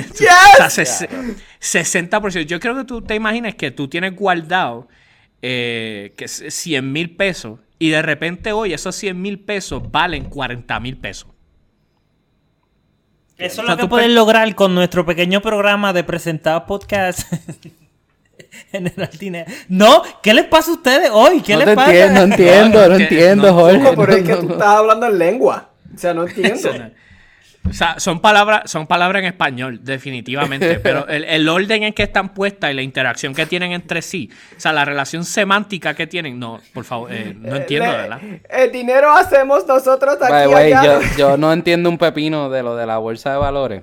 60%. Yo creo que tú te imaginas que tú tienes guardado eh, que 100 mil pesos y de repente hoy esos 100 mil pesos valen 40 mil pesos. Eso es lo que puedes lograr con nuestro pequeño programa de presentar podcast. General dinero. No, ¿qué les pasa a ustedes hoy? ¿Qué les pasa? Entiendo, no entiendo, no, entiendo, Jorge. pero es que tú estás hablando en lengua. O sea, no entiendo. O sea, son palabras, son palabras en español, definitivamente. pero el, orden en que están puestas y la interacción que tienen entre sí, o sea, la relación semántica que tienen, no, por favor, eh, no entiendo, ¿verdad? El dinero hacemos nosotros aquí. Yo, no entiendo un pepino de lo de la bolsa de valores.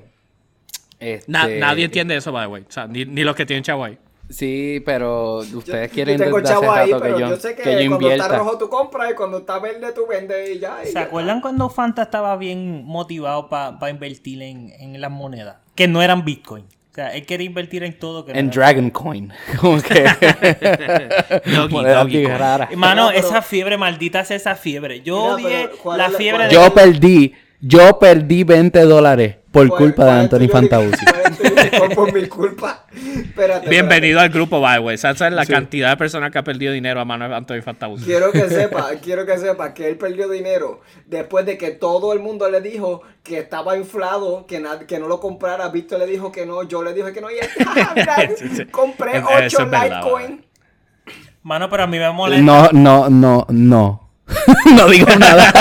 Este, nadie entiende eso, by the way. O sea, ni, ni los que tienen chaguay. Sí, pero ustedes quieren yo tengo chavo ahí, pero yo, sé que, cuando está rojo tú compras y cuando está verde tú vendes y ya. ¿Se acuerdan cuando Fanta estaba bien motivado para invertir en, en las monedas? Que no eran Bitcoin. O sea, él quería invertir en todo. Que en Dragon Coin. Como que. Mano, esa fiebre, maldita es esa fiebre. Yo odié la fiebre Yo perdí. Yo perdí 20 dólares Por culpa de Anthony Fantausi. Por, mi culpa. Bienvenido al grupo, by way. Esa es la cantidad de personas que ha perdido dinero a mano de Anthony Fantausi. Quiero que sepa, quiero que sepa que él perdió dinero después de que todo el mundo le dijo que estaba inflado, que, que no lo comprara. Víctor le dijo que no, yo le dije que no. Y él, compré 8 Litecoin. Mano, pero a mí me molesta. No, no, no, no. no digo nada.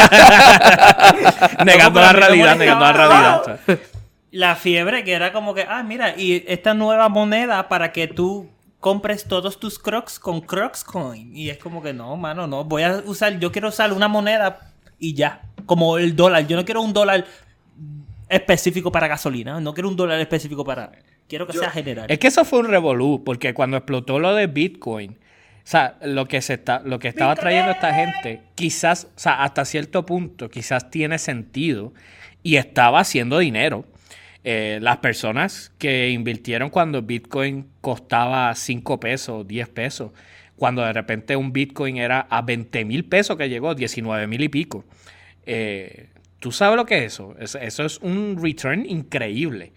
negando la realidad, negando la realidad. La fiebre que era como que, ah, mira, y esta nueva moneda para que tú compres todos tus crocs con crocs coin. Y es como que no, mano, no, voy a usar, yo quiero usar una moneda y ya, como el dólar. Yo no quiero un dólar específico para gasolina, no quiero un dólar específico para... Quiero que sea general. Es que eso fue un revolú, porque cuando explotó lo de Bitcoin, sea, lo que, se está, lo que estaba trayendo esta gente, quizás, o sea, hasta cierto punto, quizás tiene sentido y estaba haciendo dinero. Eh, las personas que invirtieron cuando Bitcoin costaba 5 pesos, 10 pesos, cuando de repente un Bitcoin era a 20 mil pesos que llegó, 19 mil y pico. Eh, ¿Tú sabes lo que es eso? Eso es un return increíble.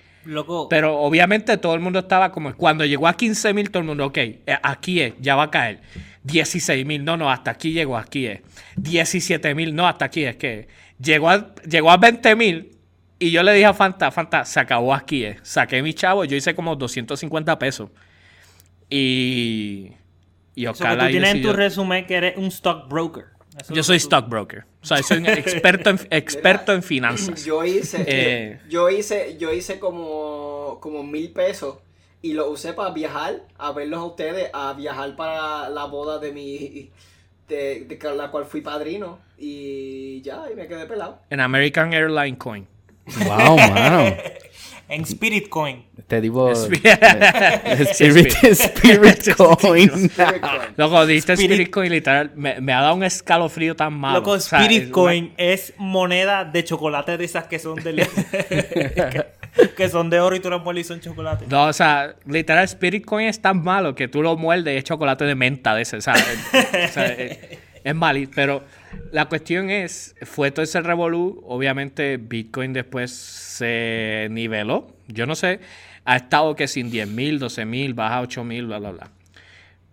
Pero obviamente todo el mundo estaba como. Cuando llegó a 15 mil, todo el mundo, ok, eh, aquí es, ya va a caer. 16 mil, no, no, hasta aquí llegó, aquí es. 17 mil, no, hasta aquí es que. Llegó a, llegó a 20 mil y yo le dije a Fanta, Fanta, se acabó aquí es. Saqué mi chavo, yo hice como 250 pesos. Y. Y ojalá. tú tienes en tu resumen que eres un stockbroker. Yo soy stockbroker. O sea, soy un experto en, experto en finanzas. Yo hice, eh, yo hice, yo hice como, como mil pesos y lo usé para viajar, a verlos a ustedes, a viajar para la boda de mi, de, de la cual fui padrino y ya, y me quedé pelado. En American Airline Coin. Wow, mano. en Spirit Coin. Este tipo. Spirit, Spirit, Coin. Loco, diste Spirit, Coin literal. Me, me, ha dado un escalofrío tan malo. Loco, Spirit Coin es moneda de chocolate de esas que son de. que, son de oro y tú las muerdes y son chocolate. No, o sea, literal, Spirit Coin es tan malo que tú lo muerdes y es chocolate de menta de ese, o sea, es, es pero la cuestión es, fue todo ese revolú, obviamente Bitcoin después se niveló, yo no sé, ha estado que sin 10 mil, 12 mil, baja 8 mil, bla, bla, bla.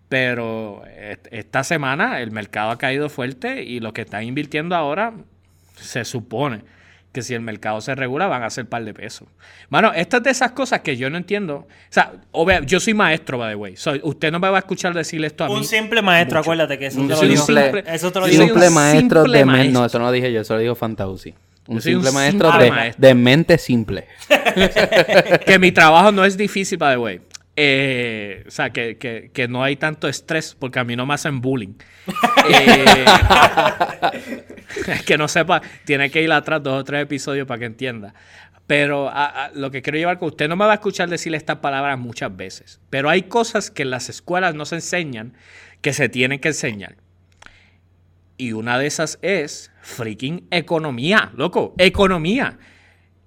Pero esta semana el mercado ha caído fuerte y lo que están invirtiendo ahora se supone que si el mercado se regula van a ser par de pesos. Bueno, estas de esas cosas que yo no entiendo. O sea, yo soy maestro, by the way. usted no me va a escuchar decirle esto a mí. Un simple maestro, acuérdate que eso te lo digo. Simple, eso te lo digo. Simple maestro de mente. No, eso no lo dije yo, eso lo dijo Fantausi. Un simple maestro, de, de, mente simple. que mi trabajo no es difícil, by the way. Eh, o sea, que, que, que, no hay tanto estrés porque a mí no me hacen bullying. eh, que no sepa, tiene que ir atrás dos o tres episodios para que entienda. Pero lo que quiero llevar con usted no me va a escuchar decir estas palabras muchas veces. Pero hay cosas que en las escuelas no se enseñan que se tienen que enseñar. Y una de esas es freaking economía, loco, economía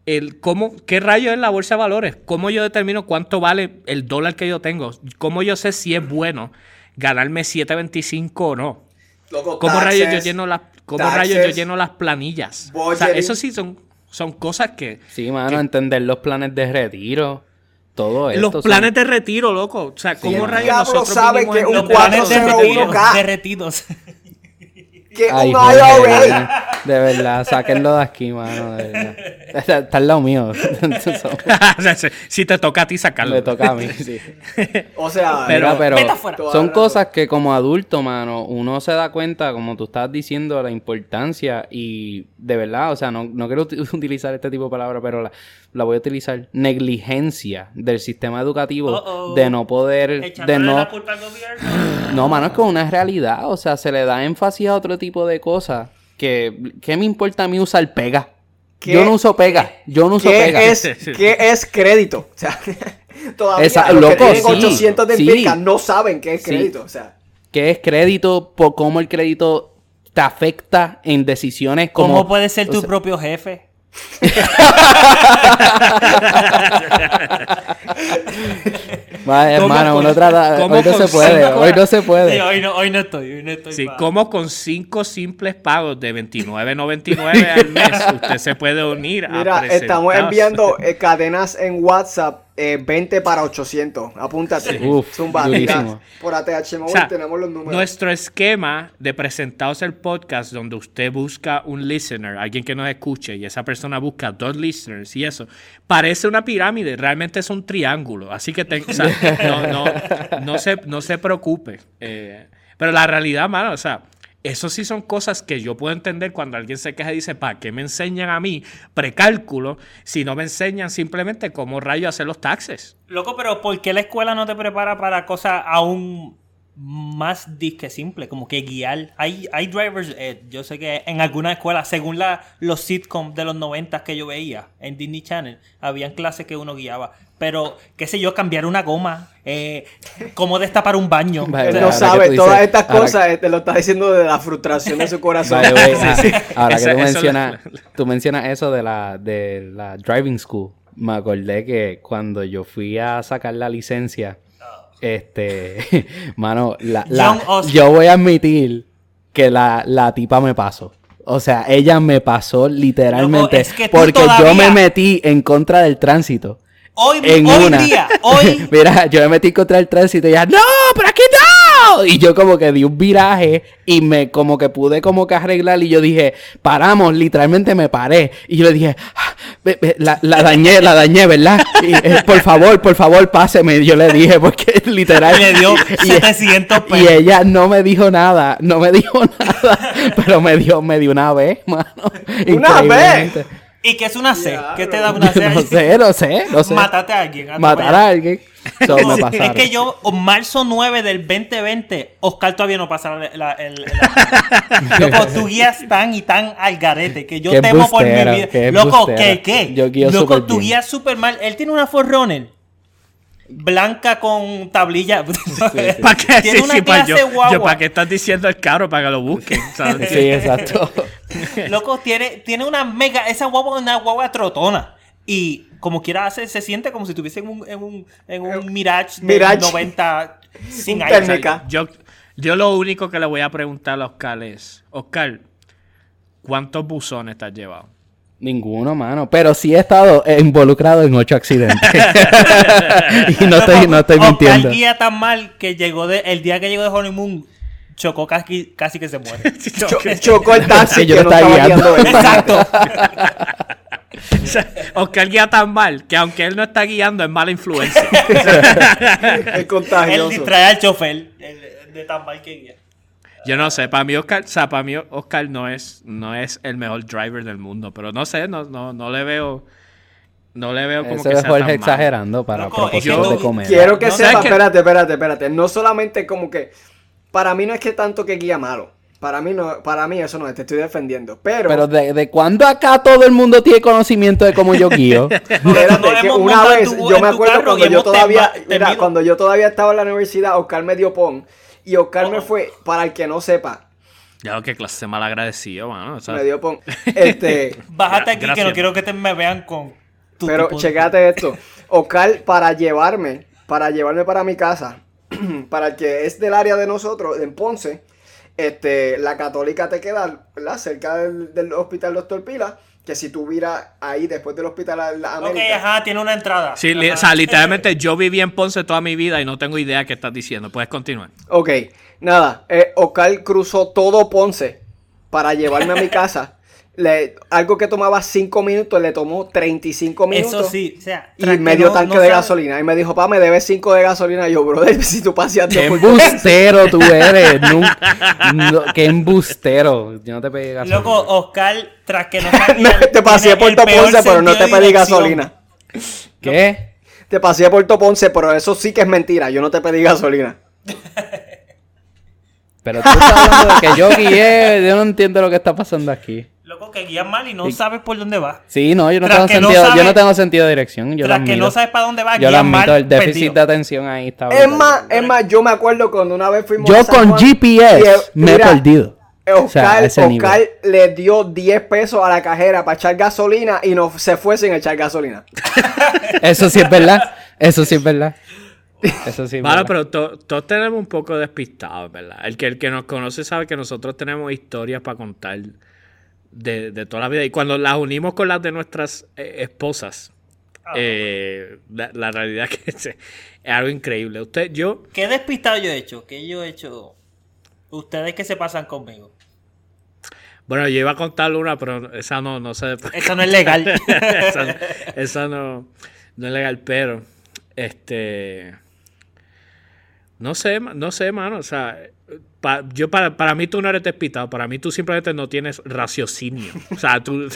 el cómo, qué rayo es la bolsa de valores, cómo yo determino cuánto vale el dólar que yo tengo, cómo yo sé si es bueno ganarme 7.25 o no. ¿Cómo rayos yo lleno las cómo rayos yo lleno las planillas? O sea, eso sí son son cosas que Sí, mano, entender los planes de retiro. Todo esto Los planes de retiro, loco. O sea, ¿cómo rayos nosotros sabe que un los planes de retiro, de retiros. Que Ay, un De verdad, sáquenlo de aquí, mano. De verdad. Está al lado mío. si te toca a ti sacarlo. Le toca a mí, sí. o sea, pero, pero son cosas que como adulto, mano, uno se da cuenta, como tú estás diciendo, la importancia y de verdad, o sea, no, no quiero utilizar este tipo de palabras, pero la, la voy a utilizar. Negligencia del sistema educativo de no poder... de no... La culpa al gobierno. No, mano, es como una realidad. O sea, se le da énfasis a otro tipo de cosas. Que, ¿Qué me importa a mí usar pega? Yo no uso pega. Yo no uso ¿qué pega. Es, ¿Qué es crédito? O sea, todavía Esa, los loco, que 800 de sí. no saben qué es crédito. O sea. ¿Qué es crédito? Por cómo el crédito te afecta en decisiones como... ¿Cómo puedes ser tu propio jefe? hermano, uno trata. Hoy no se puede, hoy no se puede. hoy, no, hoy no estoy, hoy no estoy. Sí, como con cinco simples pagos de 29.99 al mes usted se puede unir Mira, a estamos enviando eh, cadenas en WhatsApp 20 eh, para 800. Apúntate. Uf, Zumba, por ATH Móvil tenemos los números. Nuestro esquema de presentados el podcast donde usted busca un listener, alguien que nos escuche, y esa persona busca dos listeners y eso, parece una pirámide, realmente es un triángulo. Así que no, no, no, se, no se preocupe. Eh, pero la realidad, mano, o sea, eso sí son cosas que yo puedo entender cuando alguien se queja y dice, ¿para qué me enseñan a mí precálculo si no me enseñan simplemente cómo rayo hacer los taxes? Loco, pero ¿por qué la escuela no te prepara para cosas aún más disque simple, como que guiar. Hay, hay drivers Yo sé que en algunas escuelas, según la, los sitcoms de los 90 que yo veía en Disney Channel, habían clases que uno guiaba. Pero, qué sé yo, cambiar una goma, eh, cómo destapar un baño. no sabe, todas estas cosas te lo está diciendo de la frustración de su corazón. ahora que tú mencionas, tú mencionas eso de la, de la driving school, me acordé que cuando yo fui a sacar la licencia, este, mano, la, yo voy a admitir que la, la tipa me pasó. O sea, ella me pasó literalmente porque yo me metí en contra del tránsito. Hoy, en hoy día, hoy. Mira, yo me metí contra el tránsito y ya, no, pero aquí no. Y yo como que di un viraje y me como que pude como que arreglar y yo dije, paramos, literalmente me paré. Y yo le dije, ah, la, la, dañé, la dañé, ¿verdad? Y, eh, por favor, por favor, páseme. Yo le dije, porque literal. Le dio 700 pesos. Y ella no me dijo nada, no me dijo nada, pero me dio, me dio una vez, mano. Una vez. ¿Y qué es una C? ¿Qué te da una C? No sé, no sé, no sé. Mátate a alguien. Matar a alguien. es que yo, marzo 9 del 2020, Oscar todavía no pasa la, el, Loco, tú guías tan y tan al garete que yo temo por mi vida. Loco, ¿qué, qué? Yo guío Loco, tú guías súper mal. Él tiene una Forerunner blanca con tablilla. ¿Para qué? Tiene una clase yo, guagua. ¿Para qué estás diciendo el caro? Para que lo busquen. sí, exacto. Loco, tiene, tiene una mega. Esa guagua es una guagua trotona. Y como quiera hacer, se siente como si estuviese en un, en un, en un Mirage, de 90 sin técnica. Yo, yo lo único que le voy a preguntar a Oscar es: Oscar, ¿cuántos buzones te has llevado? Ninguno, mano. Pero sí he estado involucrado en ocho accidentes. y no estoy, no estoy mintiendo. El día tan mal que llegó de, el día que llegó de Honeymoon, chocó casi, casi que se muere. chocó el taxi yo que no estaba guiando. Exacto. Oscar guía tan mal que aunque él no está guiando es mala influencia. es contagioso. Él distrae al chofer de tan mal que guía. Yo no sé, para mí Oscar, o sea, para mí Oscar no es, no es el mejor driver del mundo, pero no sé, no, no, no le veo, no le veo como que sea tan exagerando para propósitos de comer. Quiero que sepa, espérate, espérate, espérate, no solamente como que, para mí no es que tanto que guía malo. Para mí no, para mí eso no es, te estoy defendiendo. Pero. Pero de, de cuándo acá todo el mundo tiene conocimiento de cómo yo guío. Espérate, que una vez, yo me acuerdo cuando yo todavía, mira, cuando yo todavía estaba en la universidad, Oscar me dio pon y Oscar me fue, para el que no sepa. Ya, qué clase mal agradecido, mano. Me dio pon. Este. Bájate aquí que no quiero que te me vean con. pero checate esto. Oscar, para llevarme, para llevarme para mi casa, para el que es del área de nosotros, en Ponce, este, la católica te queda, ¿verdad? Cerca del, del hospital Doctor Pila que si tú ahí después del hospital la América. Ok, ajá, tiene una entrada. Sí, o sea, literalmente yo viví en Ponce toda mi vida y no tengo idea qué estás diciendo. Puedes continuar. Ok, nada. Eh, Ocal cruzó todo Ponce para llevarme a mi casa. Le, algo que tomaba 5 minutos le tomó 35 minutos. Eso sí, o sea, y medio tanque de gasolina. Y me dijo, pa, me debes 5 de gasolina. Y yo, brother, si tú paseaste Qué embustero tú eres. qué embustero. Yo no te pedí gasolina. Loco, Oscar, tras que no Te pasé por Toponce, pero no te pedí gasolina. ¿Qué? Te pasé por Toponce, pero eso sí que es mentira. Yo no te pedí gasolina. pero tú estás hablando de que yo guié. Yo no entiendo lo que está pasando aquí. Que guías mal y no sabes por dónde vas. Sí, no, yo no, tengo sentido, yo no tengo sentido de dirección. Yo tras que no sabes para dónde vas, Yo lo admito, el déficit de atención ahí está. Es más, es más, yo me acuerdo cuando una vez fuimos Yo con GPS me he perdido. Oscar, le dio 10 pesos a la cajera para echar gasolina y no se fue sin echar gasolina. Eso sí es verdad. Eso sí es verdad. Eso sí. Vale, pero todos tenemos un poco despistados, ¿verdad? El que, el que nos conoce sabe que nosotros tenemos historias para contar de, toda la vida. Y cuando las unimos con las de nuestras eh, esposas, ah, eh, la, realidad es que es, algo increíble. Usted, yo. ¿Qué despistado yo he hecho? ¿Qué yo he hecho? Ustedes que se pasan conmigo. Bueno, yo iba a contar una, pero esa no, no sé. Esa no es legal. esa, no, no es legal, pero. Este. No sé, no sé, mano. O sea, yo para, para mí tú no eres despistado. Para mí tú simplemente no tienes raciocinio. O sea, tú,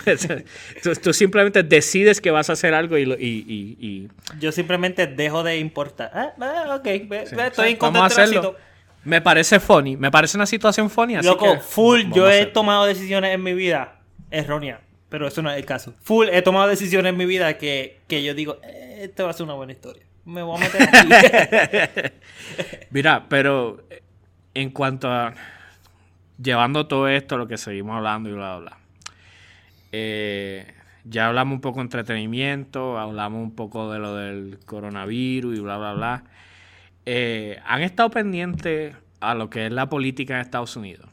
tú, simplemente decides que vas a hacer algo y, y, Yo simplemente dejo de importar. Ah, ah ok. Estoy en Vamos a hacerlo. Me parece funny. Me parece una situación funny. Así Loco, full. Yo he tomado decisiones en mi vida erróneas. Pero eso no es el caso. Full, he tomado decisiones en mi vida que, que yo digo, eh, esto va a ser una buena historia me voy a meter aquí. Mira, pero en cuanto a llevando todo esto, lo que seguimos hablando y bla, bla, bla. Eh, ya hablamos un poco de entretenimiento, hablamos un poco de lo del coronavirus y bla, bla, bla. Eh, ¿Han estado pendientes a lo que es la política en Estados Unidos?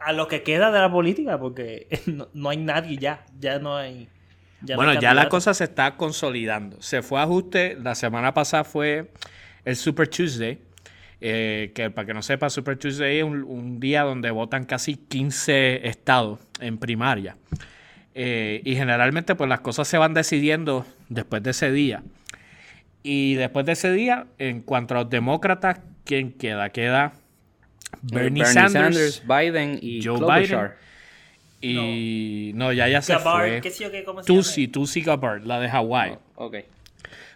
A lo que queda de la política, porque no hay nadie ya, ya no hay bueno, ya la cosa se está consolidando. Se fue a ajuste, la semana pasada fue el Super Tuesday, eh, que para que no sepa, Super Tuesday es un, día donde votan casi 15 estados en primaria. Eh, y generalmente pues las cosas se van decidiendo después de ese día. Y después de ese día, en cuanto a los demócratas, ¿quién queda? Queda Bernie, Sanders, Biden y Joe Biden. Y no, ya ya se fue. ¿qué sé yo, Tusi, Tusi Gabbard, la de Hawái. Oh, ok.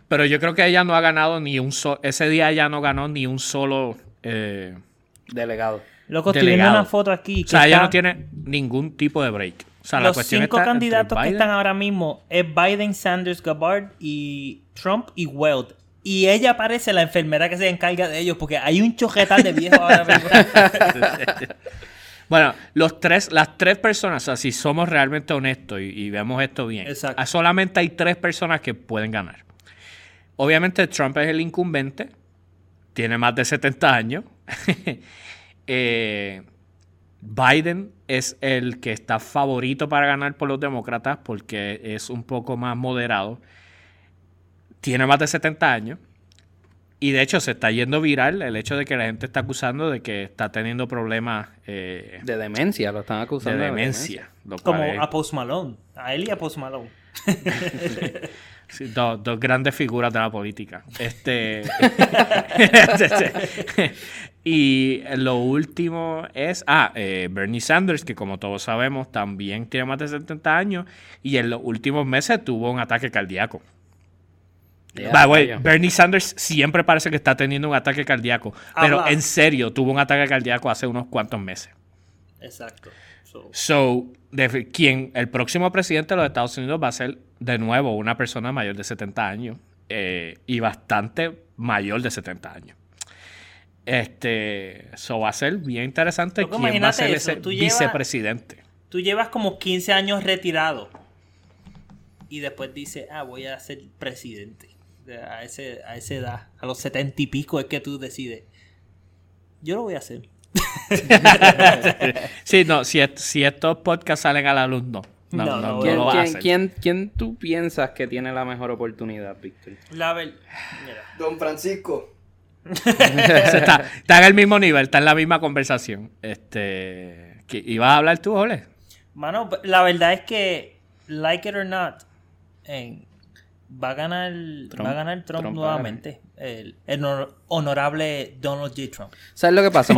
Pero yo creo que ella no ha ganado ni un solo... Ese día ella no ganó ni un solo... Eh, delegado. Loco, estoy viendo una foto aquí. o sea, ella no tiene ningún tipo de break. O sea, los cinco candidatos que están ahora mismo es Biden, Sanders, Gabbard y Trump y Weld. Y ella parece la enfermera que se encarga de ellos porque hay un chojetal de viejos ahora mismo. Bueno, los tres, las tres personas, o sea, si somos realmente honestos y, vemos esto bien, solamente hay tres personas que pueden ganar. Obviamente Trump es el incumbente, tiene más de 70 años. Eh, Biden es el que está favorito para ganar por los demócratas porque es un poco más moderado. Tiene más de 70 años. Y de hecho se está yendo viral el hecho de que la gente está acusando de que está teniendo problemas... Eh, de demencia, lo están acusando. De demencia. Como a Post Malone. A él y a Post Malone. dos, grandes figuras de la política. Este... y lo último es... Ah, eh, Bernie Sanders, que como todos sabemos también tiene más de 70 años y en los últimos meses tuvo un ataque cardíaco. Bernie Sanders siempre parece que está teniendo un ataque cardíaco, pero en serio tuvo un ataque cardíaco hace unos cuantos meses. Exacto. So, quien el próximo presidente de los Estados Unidos va a ser de nuevo una persona mayor de 70 años eh, y bastante mayor de 70 años. Este, eso va a ser bien interesante quién va a ser ese vicepresidente. tú llevas como 15 años retirado y después dice, ah, voy a ser presidente a, ese, a esa edad, a los setenta y pico, es que tú decides, yo lo voy a hacer. sí, no, si, si, estos podcasts salen a la luz, no. No, no, ¿Quién, lo ¿quién, ¿quién, tú piensas que tiene la mejor oportunidad, Víctor? La ver... Don Francisco. está, está, en el mismo nivel, está en la misma conversación. Este, ¿Ibas a hablar tú, Ole? Mano, la verdad es que, like it or not, en, va a ganar Trump, va a ganar Trump, nuevamente. El, honorable Donald J. Trump. ¿Sabes lo que pasa,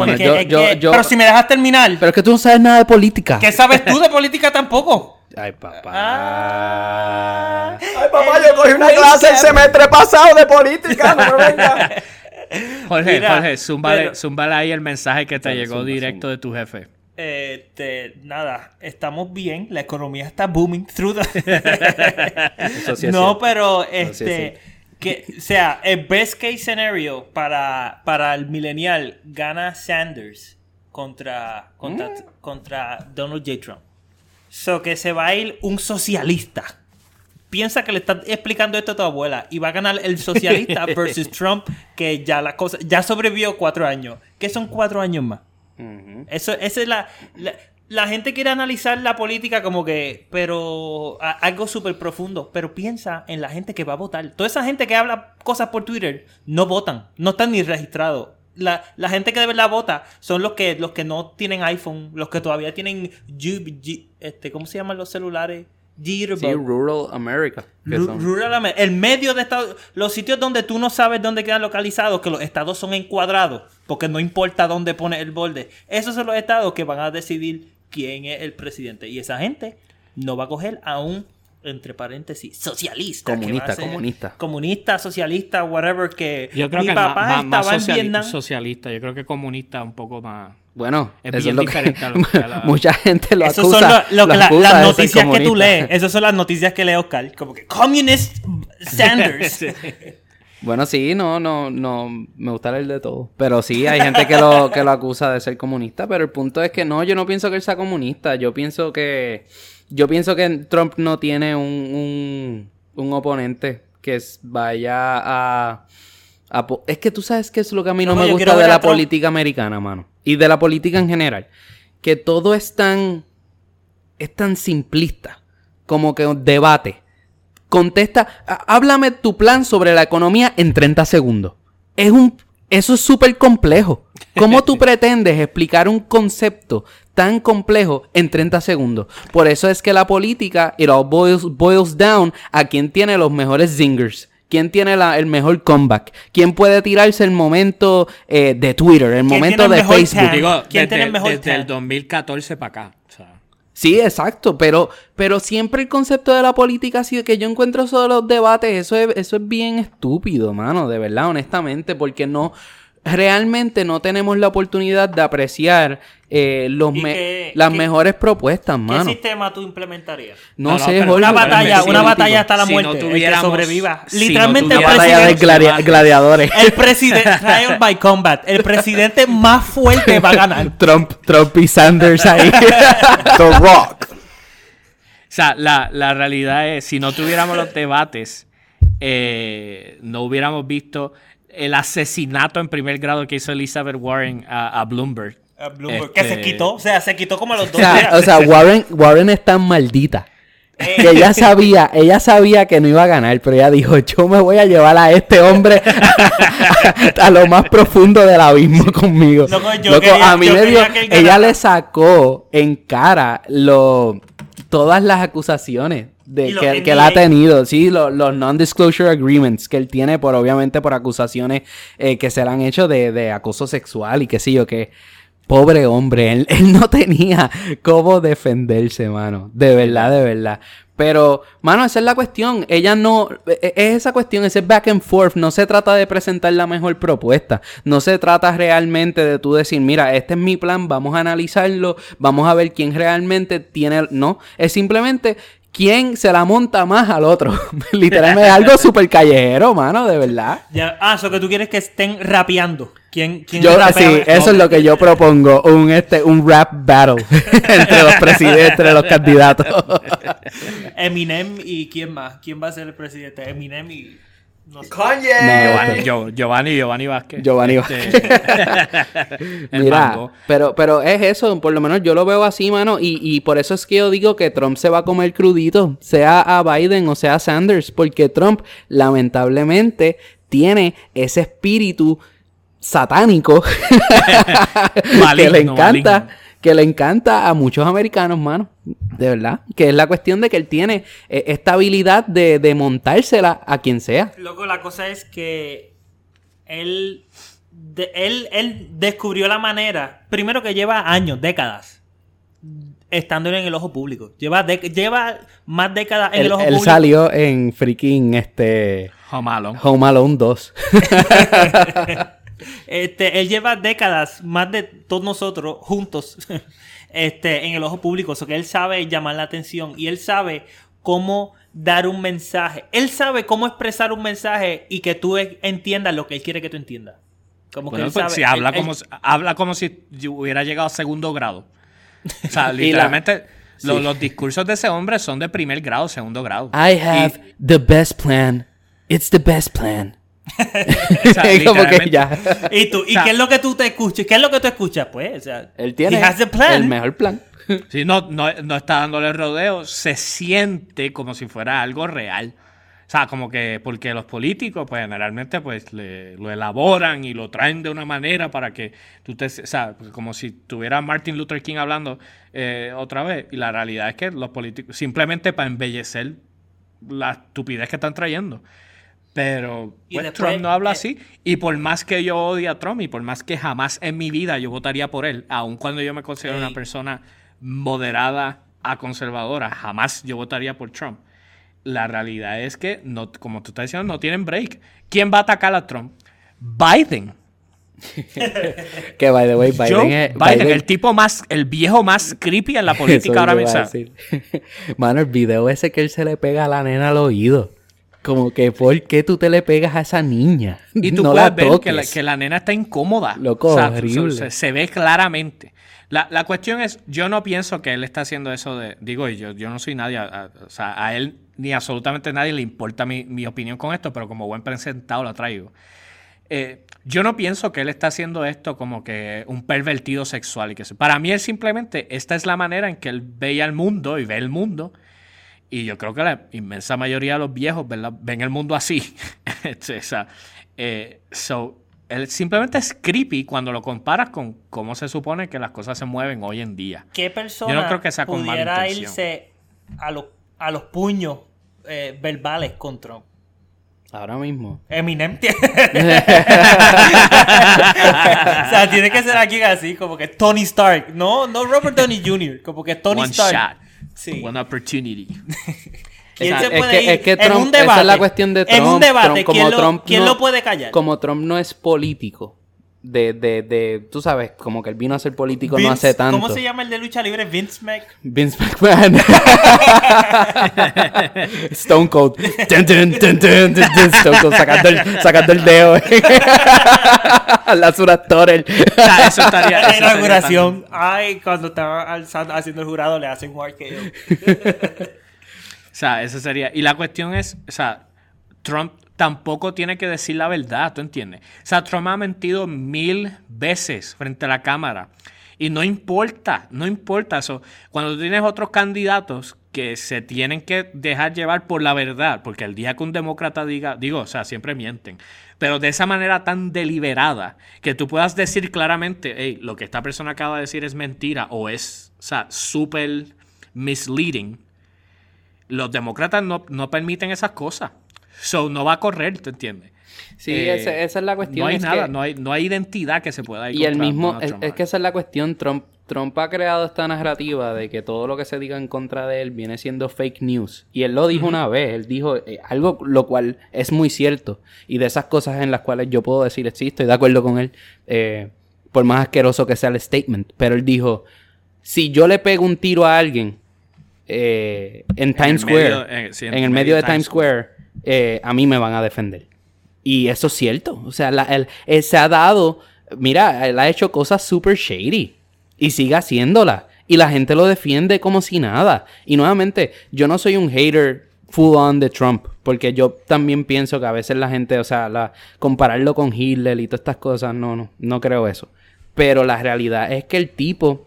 Yo, pero si me dejas terminar. Pero es que tú no sabes nada de política. ¿Qué sabes tú de política tampoco? Ay, papá. Ah. Ay, papá, yo cogí una clase el semestre pasado de política, no me venga. Jorge, Jorge, zúmbale, ahí el mensaje que te llegó directo de tu jefe. Este, nada, estamos bien, la economía está booming through no, pero este, que, o sea, el best case scenario para, para el millennial gana Sanders contra, contra, mm. contra Donald J. Trump. So que se va a ir un socialista. Piensa que le está explicando esto a tu abuela y va a ganar el socialista versus Trump, que ya la cosa, ya sobrevivió cuatro años. ¿Qué son cuatro años más? Eso, esa es la, la, gente quiere analizar la política como que, pero algo súper profundo. Pero piensa en la gente que va a votar. Toda esa gente que habla cosas por Twitter no votan, no están ni registrados la, gente que de verdad vota son los que, los que no tienen iPhone, los que todavía tienen este, ¿cómo se llaman los celulares? Sí, Rural America. rural America. El medio de Estados Los sitios donde tú no sabes dónde quedan localizados, que los estados son encuadrados, porque no importa dónde pone el borde. Esos son los estados que van a decidir quién es el presidente. Y esa gente no va a coger a un entre paréntesis, socialista. Comunista, comunista. Comunista, socialista, whatever, que yo creo mi que papá estaba en Vietnam. Socialista, yo creo que comunista un poco más... Bueno, es eso es lo que, mucha gente lo acusa. Son lo, las noticias que tú lees. Esas son las noticias que lee Oscar. Como que Communist Sanders. Bueno, sí, no, no, no, me gusta leer de todo. Pero sí, hay gente que lo, que lo acusa de ser comunista, pero el punto es que no, yo no pienso que él sea comunista, yo pienso que yo pienso que Trump no tiene un, un, oponente que vaya a, Es que tú sabes que es lo que a mí no, me gusta de la política americana, mano. Y de la política en general. Que todo es tan... Es tan simplista. Como que debate. Contesta... Háblame tu plan sobre la economía en 30 segundos. Es un... Eso es súper complejo. ¿Cómo tú pretendes explicar un concepto tan complejo en 30 segundos? Por eso es que la política, it all boils, down a quién tiene los mejores zingers. ¿Quién tiene el mejor comeback? ¿Quién puede tirarse el momento eh, de Twitter, el momento de Facebook? ¿Quién tiene el mejor desde el 2014 para acá. Sí, exacto, pero, pero siempre el concepto de la política así que yo encuentro sobre los debates, eso es, eso es bien estúpido, mano, de verdad, honestamente, porque no, realmente no tenemos la oportunidad de apreciar eh, los las mejores propuestas, mano. ¿Qué sistema tú implementarías? No, sé, Una batalla, una batalla hasta la muerte. el que sobreviva. Literalmente el presidente. de gladiadores. El presidente. Trial by combat. El presidente más fuerte va a ganar. Trump, Trump y Sanders ahí. The Rock. O sea, la, la realidad es, si no tuviéramos los debates, eh, no hubiéramos visto el asesinato en primer grado que hizo Elizabeth Warren a, Bloomberg. A Bloomberg. Que se este, quitó, o sea, se quitó como a los dos días. O sea, Warren, Warren es tan maldita. Eh. Que ella sabía, ella sabía que no iba a ganar, pero ella dijo, yo me voy a llevar a este hombre a, lo más profundo del abismo conmigo. a mí le dio, ella le sacó en cara lo, todas las acusaciones de que, él ha tenido, sí, los non-disclosure agreements que él tiene por obviamente por acusaciones eh, que se le han hecho de, acoso sexual y qué sé yo, que pobre hombre, él, él, no tenía cómo defenderse, mano, de verdad, de verdad. Pero, mano, esa es la cuestión. Ella no. E, e, es esa cuestión, ese back and forth. No se trata de presentar la mejor propuesta. No se trata realmente de tú decir, mira, este es mi plan, vamos a analizarlo, vamos a ver quién realmente tiene. No. Es simplemente quién se la monta más al otro. Literalmente es algo súper callejero, mano, de verdad. Ya, ah, eso que tú quieres que estén rapeando. ¿Quién, quién yo, Sí, eso es lo que yo propongo, un, este, un rap battle entre los presidentes, entre los candidatos. Eminem y quién más, quién va a ser el presidente, Eminem y... No Giovanni, Giovanni, Giovanni Vázquez. Giovanni este, Mira, pero, pero es eso, por lo menos yo lo veo así, mano, y, y por eso es que yo digo que Trump se va a comer crudito, sea a Biden o sea a Sanders, porque Trump lamentablemente tiene ese espíritu satánico que le encanta que le encanta a muchos americanos, mano. De verdad. Que es la cuestión de que él tiene eh, esta habilidad de, montársela a quien sea. Loco, la cosa es que él, él, él descubrió la manera, primero que lleva años, décadas, estando en el ojo público. Lleva, lleva más décadas en el ojo público. Él salió en freaking este... Home Alone. Home Alone 2. Este, él lleva décadas, más de todos nosotros, juntos, este, en el ojo público. O que él sabe llamar la atención y él sabe cómo dar un mensaje. Él sabe cómo expresar un mensaje y que tú entiendas lo que él quiere que tú entiendas. Como que pues, si habla, como, habla como si hubiera llegado a segundo grado. O sea, literalmente los, discursos de ese hombre son de primer grado, segundo grado. I have the best plan. It's the best plan. como que ya. ¿Y tú? ¿Y qué es lo que tú te escuchas? ¿Qué es lo que tú escuchas? Pues, o sea, él tiene el mejor plan. Sí, no, no, no está dándole rodeo. Se siente como si fuera algo real. O sea, como que porque los políticos, pues generalmente, pues lo elaboran y lo traen de una manera para que tú te. O sea, como si tuviera Martin Luther King hablando eh, otra vez. Y la realidad es que los políticos, simplemente para embellecer la estupidez que están trayendo. Pero pues, Trump no habla eh, así. Y por más que yo odie a Trump y por más que jamás en mi vida yo votaría por él, aun cuando yo me considero una persona moderada a conservadora, jamás yo votaría por Trump la realidad es que, no, como tú estás diciendo, no tienen break. ¿Quién va a atacar a Trump? Biden. que by the way, Biden, es, Biden, el tipo más, el viejo más creepy en la política ahora mismo. Mano, el video ese que él se le pega a la nena al oído. Como que, ¿por qué tú te le pegas a esa niña? Y tú puedes ver que la, que la, nena está incómoda. Loco, horrible. Se, se, ve claramente. La, la, cuestión es, yo no pienso que él está haciendo eso de, digo, yo, yo no soy nadie, o sea, a él ni absolutamente nadie le importa mi, opinión con esto, pero como buen presentado la traigo. Eh, yo no pienso que él está haciendo esto como que un pervertido sexual y que Para mí él simplemente, esta es la manera en que él veía el mundo y ve el mundo. Y yo creo que la inmensa mayoría de los viejos ven el mundo así. o sea, eh, so, él simplemente es creepy cuando lo comparas con cómo se supone que las cosas se mueven hoy en día. ¿Qué persona Yo no creo que sea con pudiera irse a, a los puños eh, verbales con Trump? Ahora mismo. Eminem o sea, tiene que ser alguien así, como que Tony Stark. No, no Robert Downey Jr., como que Tony One Stark. Shot. Sí. One opportunity. ¿Quién se puede es que, es que Trump, en un debate, esa es la cuestión de Trump. En un debate, ¿quién, lo, ¿quién lo puede callar? Como Trump no es político, de, de, de, tú sabes, como que él vino a ser político no hace tanto. ¿Cómo se llama el de lucha libre? Vince Mc... Vince McMahon. Stone Cold. Stone Cold sacando el, sacando el dedo. la. Ah, eso estaría. La inauguración. Ay, cuando estaba haciendo el jurado le hacen war o sea, eso sería. Y la cuestión es, o sea, Trump tampoco tiene que decir la verdad, ¿tú entiendes? O sea, Trump ha mentido mil veces frente a la cámara. Y no importa, no importa eso. Cuando tienes otros candidatos que se tienen que dejar llevar por la verdad, porque el día que un demócrata diga, digo, o sea, siempre mienten, pero de esa manera tan deliberada, que tú puedas decir claramente, hey, lo que esta persona acaba de decir es mentira o es, o sea, súper misleading, los demócratas no, no permiten esas cosas. So, no va a correr, ¿te entiendes? Sí, esa, es la cuestión. No hay nada, no, hay, no hay identidad que se pueda ir Y el mismo, es, que esa es la cuestión. Trump, Trump ha creado esta narrativa de que todo lo que se diga en contra de él viene siendo fake news. Y él lo dijo una vez, él dijo eh, algo lo cual es muy cierto. Y de esas cosas en las cuales yo puedo decir, sí, estoy de acuerdo con él, eh, por más asqueroso que sea el statement. Pero él dijo, si yo le pego un tiro a alguien eh, en, Times Square, en, el medio de Times Square eh, a mí me van a defender. Y eso es cierto. O sea, él, se ha dado, mira, él ha hecho cosas super shady y sigue haciéndolas. Y la gente lo defiende como si nada. Y nuevamente, yo no soy un hater full on de Trump, porque yo también pienso que a veces la gente, o sea, la, compararlo con Hitler y todas estas cosas, no, no, no creo eso. Pero la realidad es que el tipo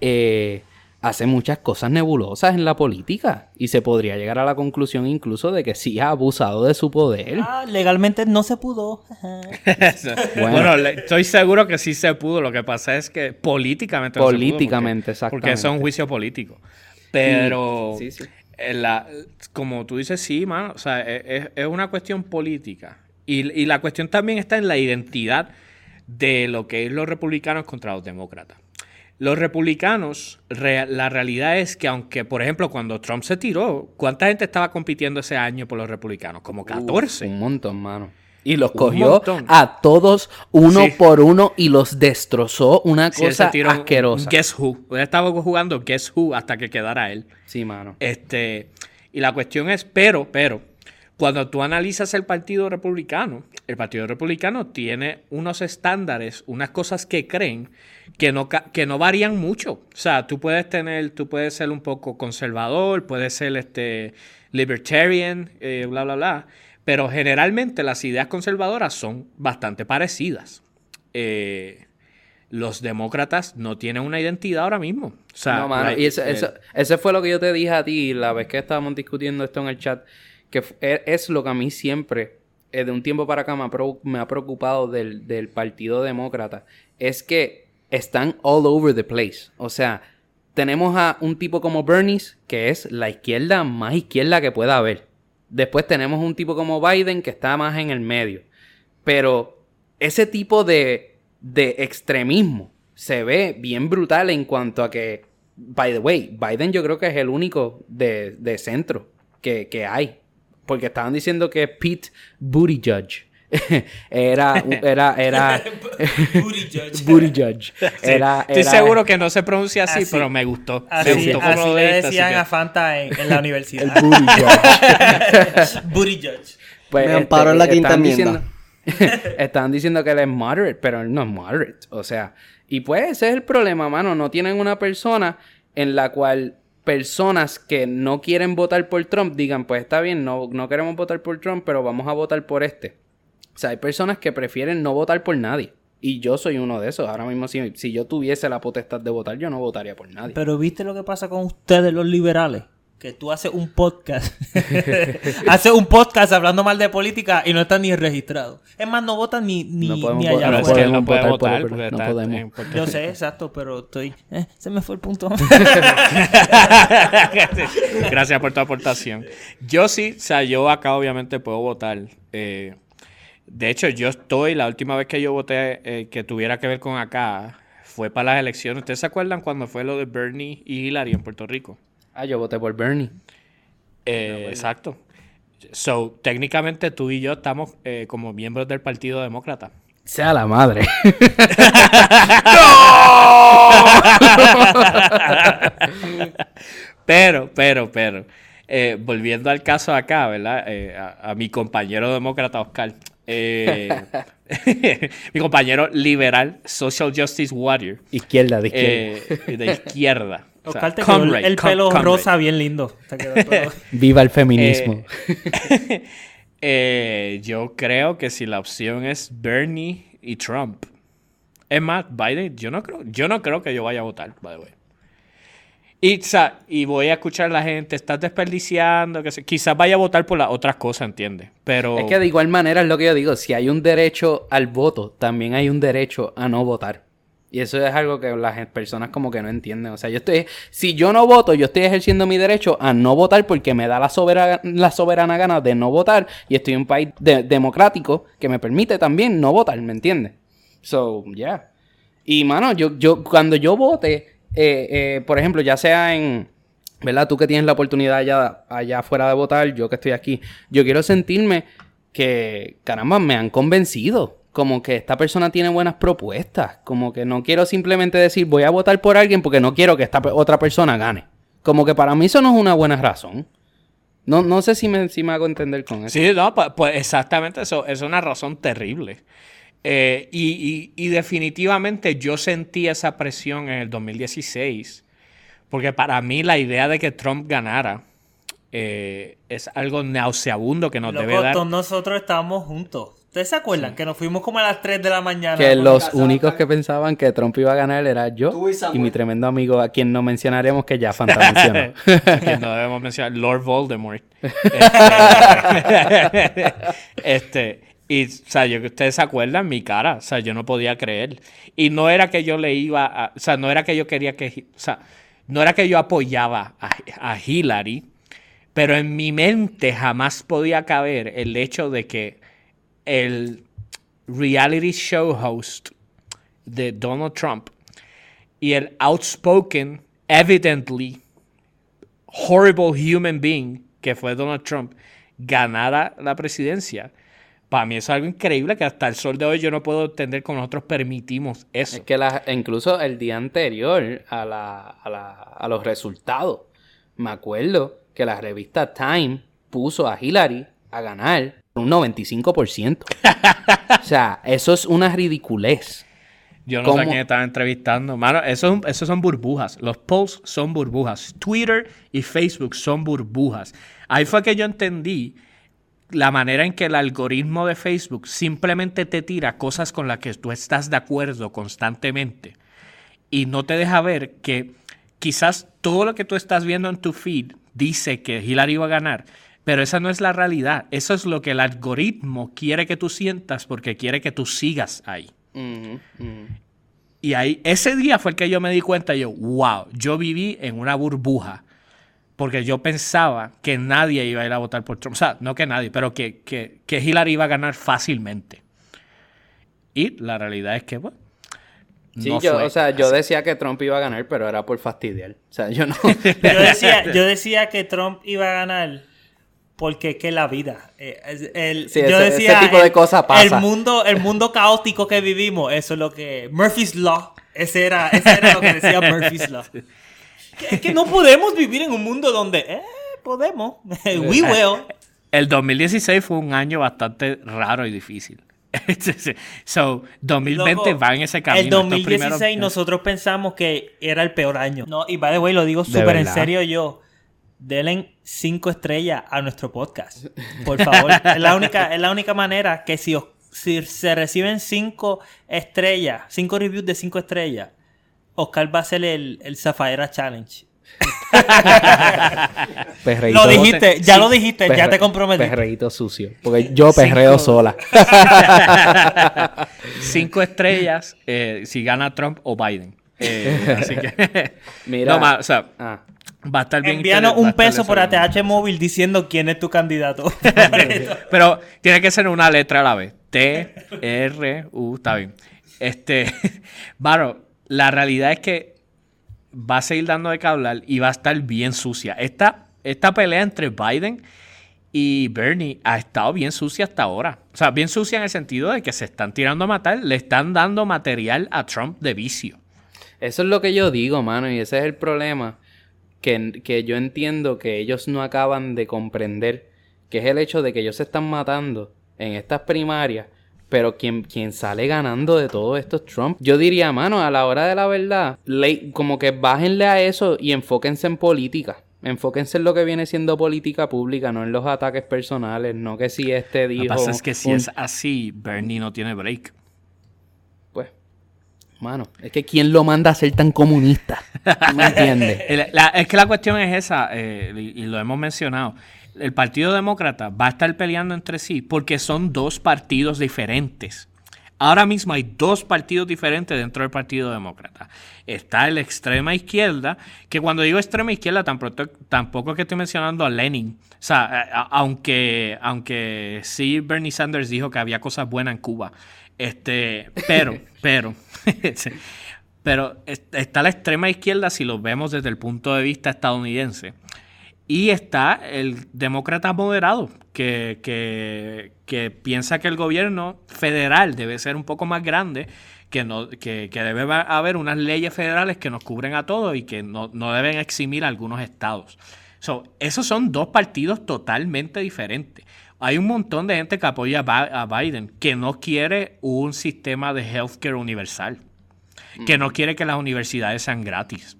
eh, hace muchas cosas nebulosas en la política y se podría llegar a la conclusión incluso de que sí ha abusado de su poder. Ah, legalmente no se pudo. bueno. estoy seguro que sí se pudo. Lo que pasa es que políticamente no Políticamente, exactamente. Porque eso es un juicio político. Pero, La, como tú dices, sí, mano. O sea, e, e, es, una cuestión política. Y, y la cuestión también está en la identidad de lo que es los republicanos contra los demócratas. Los republicanos, la realidad es que aunque, por ejemplo, cuando Trump se tiró, ¿cuánta gente estaba compitiendo ese año por los republicanos? Como 14. un montón, mano. Y los cogió a todos uno por uno y los destrozó. Una cosa asquerosa. Guess Who. Él estaba jugando Guess Who hasta que quedara él. Sí, mano. Este, y la cuestión es, pero, pero, cuando tú analizas el Partido Republicano, el Partido Republicano tiene unos estándares, unas cosas que creen que no, que no varían mucho. O sea, tú puedes tener, tú puedes ser un poco conservador, puedes ser este libertarian, eh, bla, bla, bla. Pero generalmente las ideas conservadoras son bastante parecidas. Eh, los demócratas no tienen una identidad ahora mismo. O sea, no, mano, y ese fue lo que yo te dije a ti la vez que estábamos discutiendo esto en el chat que e, es lo que a mí siempre, eh, de un tiempo para acá, me ha, preocupado del, Partido Demócrata, es que están all over the place. O sea, tenemos a un tipo como Bernie, que es la izquierda más izquierda que pueda haber. Después tenemos un tipo como Biden, que está más en el medio. Pero ese tipo de, extremismo se ve bien brutal en cuanto a que, by the way, Biden yo creo que es el único de, centro que hay porque estaban diciendo que Pete Buttigieg era era era Buttigieg. Buttigieg. Era, Estoy seguro que no se pronuncia así, pero me gustó. Así, me gustó así le decían a Fanta en, en, la universidad. El Buttigieg. Buttigieg. Pues, me amparó en la quinta enmienda. estaban diciendo que él es moderate pero él no es moderate o sea y pues ese es el problema mano no tienen una persona en la cual personas que no quieren votar por Trump digan, pues está bien, no, no queremos votar por Trump, pero vamos a votar por este. O sea, hay personas que prefieren no votar por nadie. Y yo soy uno de esos. Ahora mismo, si, si yo tuviese la potestad de votar, yo no votaría por nadie. Pero ¿viste lo que pasa con ustedes los liberales? Que tú haces un podcast, haces un podcast hablando mal de política y no estás ni registrado. Es más, no votan ni, ni, ni allá no podemos votar, no podemos. Yo sé, exacto, pero estoy... Eh, se me fue el punto. Gracias por tu aportación. Yo sí, o sea, yo acá obviamente puedo votar. Eh, de hecho, yo estoy, la última vez que yo voté eh, que tuviera que ver con acá, fue para las elecciones. ¿Ustedes se acuerdan cuando fue lo de Bernie y Hillary en Puerto Rico? Ah, yo voté por Bernie. Eh, exacto. So, técnicamente tú y yo estamos eh, como miembros del Partido Demócrata. Sea la madre. pero, pero, pero. Eh, volviendo al caso acá, ¿verdad? a, mi compañero demócrata Oscar. mi compañero liberal, Social Justice Warrior. Izquierda, de izquierda. de izquierda. Oscar te el pelo rosa bien lindo. Viva el feminismo. Eh, eh, yo creo que si la opción es Bernie y Trump. Es más, Biden, yo no creo, yo no creo que yo vaya a votar, by the way. Y, y voy a escuchar a la gente, estás desperdiciando, que quizás vaya a votar por las otras cosas, ¿entiendes? Pero... Es que de igual manera es lo que yo digo, si hay un derecho al voto, también hay un derecho a no votar. Y eso es algo que las personas como que no entienden. O sea, yo estoy, si yo no voto, yo estoy ejerciendo mi derecho a no votar porque me da la soberana, la soberana gana de no votar y estoy en un país democrático que me permite también no votar, ¿me entiendes? So, yeah. Y mano, yo, yo, cuando yo vote, eh, eh, por ejemplo, ya sea en, ¿verdad? Tú que tienes la oportunidad allá, allá afuera de votar, yo que estoy aquí, yo quiero sentirme que, caramba, me han convencido como que esta persona tiene buenas propuestas. Como que no quiero simplemente decir voy a votar por alguien porque no quiero que esta otra persona gane. Como que para mí eso no es una buena razón. No, no sé si me, si me hago entender con eso. Sí, no, pues, pues exactamente eso. Es una razón terrible. Eh, y, definitivamente yo sentí esa presión en el 2016. Porque para mí la idea de que Trump ganara eh, es algo nauseabundo que nos debe dar. Todos nosotros estábamos juntos. ¿Ustedes se acuerdan? Que nos fuimos como a las 3 de la mañana. Que los únicos que pensaban que Trump iba a ganar era yo y, mi tremendo amigo, a quien no mencionaremos, que ya Fanta mencionó. que no debemos mencionar, Lord Voldemort. Este, y, o sea, yo que ustedes se acuerdan, mi cara, o sea, yo no podía creer. Y no era que yo le iba a, o sea, no era que yo quería que, o sea, no era que yo apoyaba a, a Hillary, pero en mi mente jamás podía caber el hecho de que el reality show host de Donald Trump y el outspoken, evidently horrible human being que fue Donald Trump ganara la presidencia. Para mí es algo increíble que hasta el sol de hoy yo no puedo entender cómo nosotros permitimos eso. Es que incluso el día anterior a, a, a los resultados, me acuerdo que la revista Time puso a Hillary a ganar un 95%. o sea, eso es una ridiculez. Yo no sé a quién estaba entrevistando. Mano, eso, eso son burbujas. Los posts son burbujas. Twitter y Facebook son burbujas. Ahí fue que yo entendí la manera en que el algoritmo de Facebook simplemente te tira cosas con las que tú estás de acuerdo constantemente y no te deja ver que quizás todo lo que tú estás viendo en tu feed dice que Hillary va a ganar, pero esa no es la realidad. Eso es lo que el algoritmo quiere que tú sientas porque quiere que tú sigas ahí. Y ahí, ese día fue el que yo me di cuenta, yo, wow, yo viví en una burbuja. Porque yo pensaba que nadie iba a ir a votar por Trump. O sea, no que nadie, pero que, que, que Hillary iba a ganar fácilmente. Y la realidad es que, bueno, Sí, yo, o sea, yo decía que Trump iba a ganar, pero era por fastidiar. O sea, yo no. yo, decía, yo decía que Trump iba a ganar porque es que la vida. Eh, el, yo decía, ese tipo de cosas pasa. El mundo, el mundo caótico que vivimos, eso es lo que. Murphy's Law. Ese era, ese era lo que decía Murphy's Law. Es que no podemos vivir en un mundo donde. Eh, podemos. We will. El 2016 fue un año bastante raro y difícil. so, 2020 va en ese camino. El 2016 nosotros pensamos que era el peor año. No, y by the way, lo digo súper en serio yo. Denle cinco estrellas a nuestro podcast. Por favor. es, la única, es la única manera que si, si se reciben cinco estrellas, cinco reviews de cinco estrellas, Oscar va a hacer el, el Zafaera Challenge. lo dijiste, ya lo dijiste, ya te comprometí. Perreíto sucio. Porque yo perreo sola. Cinco estrellas eh, si gana Trump o Biden. Eh, así que. Mira. No, o sea, ah. Va a estar bien. Envíanos un peso por ATH móvil diciendo quién es tu candidato. Pero tiene que ser una letra a la vez. T, R, U, está bien. Este. Varo, la realidad es que va a seguir dando de qué hablar y va a estar bien sucia. Esta, esta pelea entre Biden y Bernie ha estado bien sucia hasta ahora. O sea, bien sucia en el sentido de que se están tirando a matar, le están dando material a Trump de vicio. Eso es lo que yo digo, mano, y ese es el problema que, que yo entiendo que ellos no acaban de comprender, que es el hecho de que ellos se están matando en estas primarias pero quien, quien sale ganando de todo esto es Trump. Yo diría, mano, a la hora de la verdad, como que bájenle a eso y enfóquense en política. Enfóquense en lo que viene siendo política pública, no en los ataques personales, no que si este dijo... Lo que pasa es que si es así, Bernie no tiene break. Mano, es que ¿quién lo manda a ser tan comunista? ¿Me entiendes? es que la cuestión es esa, eh, y lo hemos mencionado el Partido Demócrata va a estar peleando entre sí porque son dos partidos diferentes. Ahora mismo hay dos partidos diferentes dentro del Partido Demócrata. Está la extrema izquierda, que cuando digo extrema izquierda tampoco, tampoco es que estoy mencionando a Lenin. O sea, aunque, aunque sí Bernie Sanders dijo que había cosas buenas en Cuba. Este, pero, pero, pero está la extrema izquierda si lo vemos desde el punto de vista estadounidense y está el demócrata moderado, que, que, piensa que el gobierno federal debe ser un poco más grande, que, no, que, debe haber unas leyes federales que nos cubren a todos y que no, deben eximir a algunos estados. esos son dos partidos totalmente diferentes. Hay un montón de gente que apoya a Biden que no quiere un sistema de healthcare universal, que no quiere que las universidades sean gratis,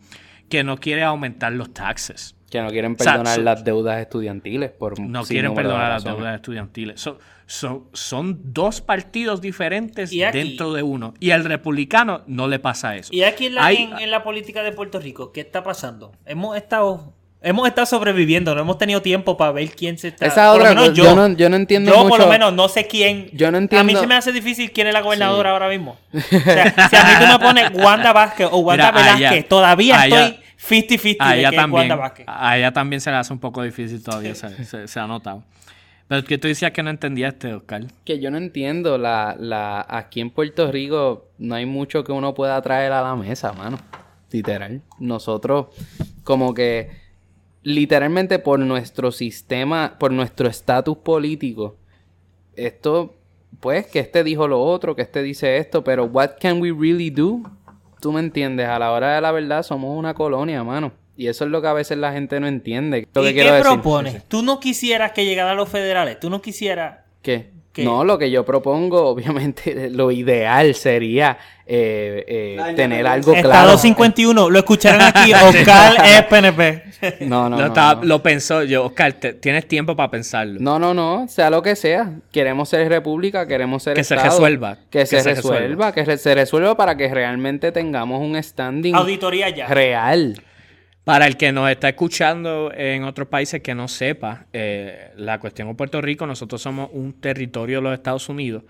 que no quiere aumentar los taxes que no quieren perdonar las deudas estudiantiles. Por no quieren perdonar las deudas estudiantiles. son dos partidos diferentes dentro de uno. Y al republicano no le pasa eso. ¿Y aquí en la, en, la política de Puerto Rico qué está pasando? Hemos estado hemos estado sobreviviendo, no hemos tenido tiempo para ver quién se está. Esa otra, yo, yo, no, yo no entiendo. Yo, por lo menos, no sé quién. Yo no entiendo. A mí se me hace difícil quién es la gobernadora ahora mismo. O sea, si a mí tú me pones Wanda Vázquez o Wanda Velázquez, todavía estoy 50-50 a ella también, A ella también se le hace un poco difícil todavía, se, ha notado. Pero que tú decías que no entendías este, Oscar. Que yo no entiendo. La, la, aquí en Puerto Rico no hay mucho que uno pueda traer a la mesa, mano. Literal. Nosotros, como que, literalmente por nuestro sistema, por nuestro estatus político, esto, pues, que este dijo lo otro, que este dice esto, pero what can we really do? tú me entiendes, a la hora de la verdad somos una colonia, mano. Y eso es lo que a veces la gente no entiende. ¿Y qué propones? ¿Tú no quisieras que llegara a los federales? ¿Tú no quisieras... ¿Qué? No, lo que yo propongo, obviamente, lo ideal sería eh, eh, tener algo claro. Estado 51, lo escucharon aquí, Oscar es PNP. No, no, no, Lo pensó yo, Oscar, tienes tiempo para pensarlo. No, no, no, sea lo que sea. Queremos ser república, queremos ser Que se resuelva. Que, se, resuelva, que se resuelva para que realmente tengamos un standing... Auditoría ya. Real. Para el que nos está escuchando en otros países que no sepa, eh, la cuestión de Puerto Rico, nosotros somos un territorio de los Estados Unidos,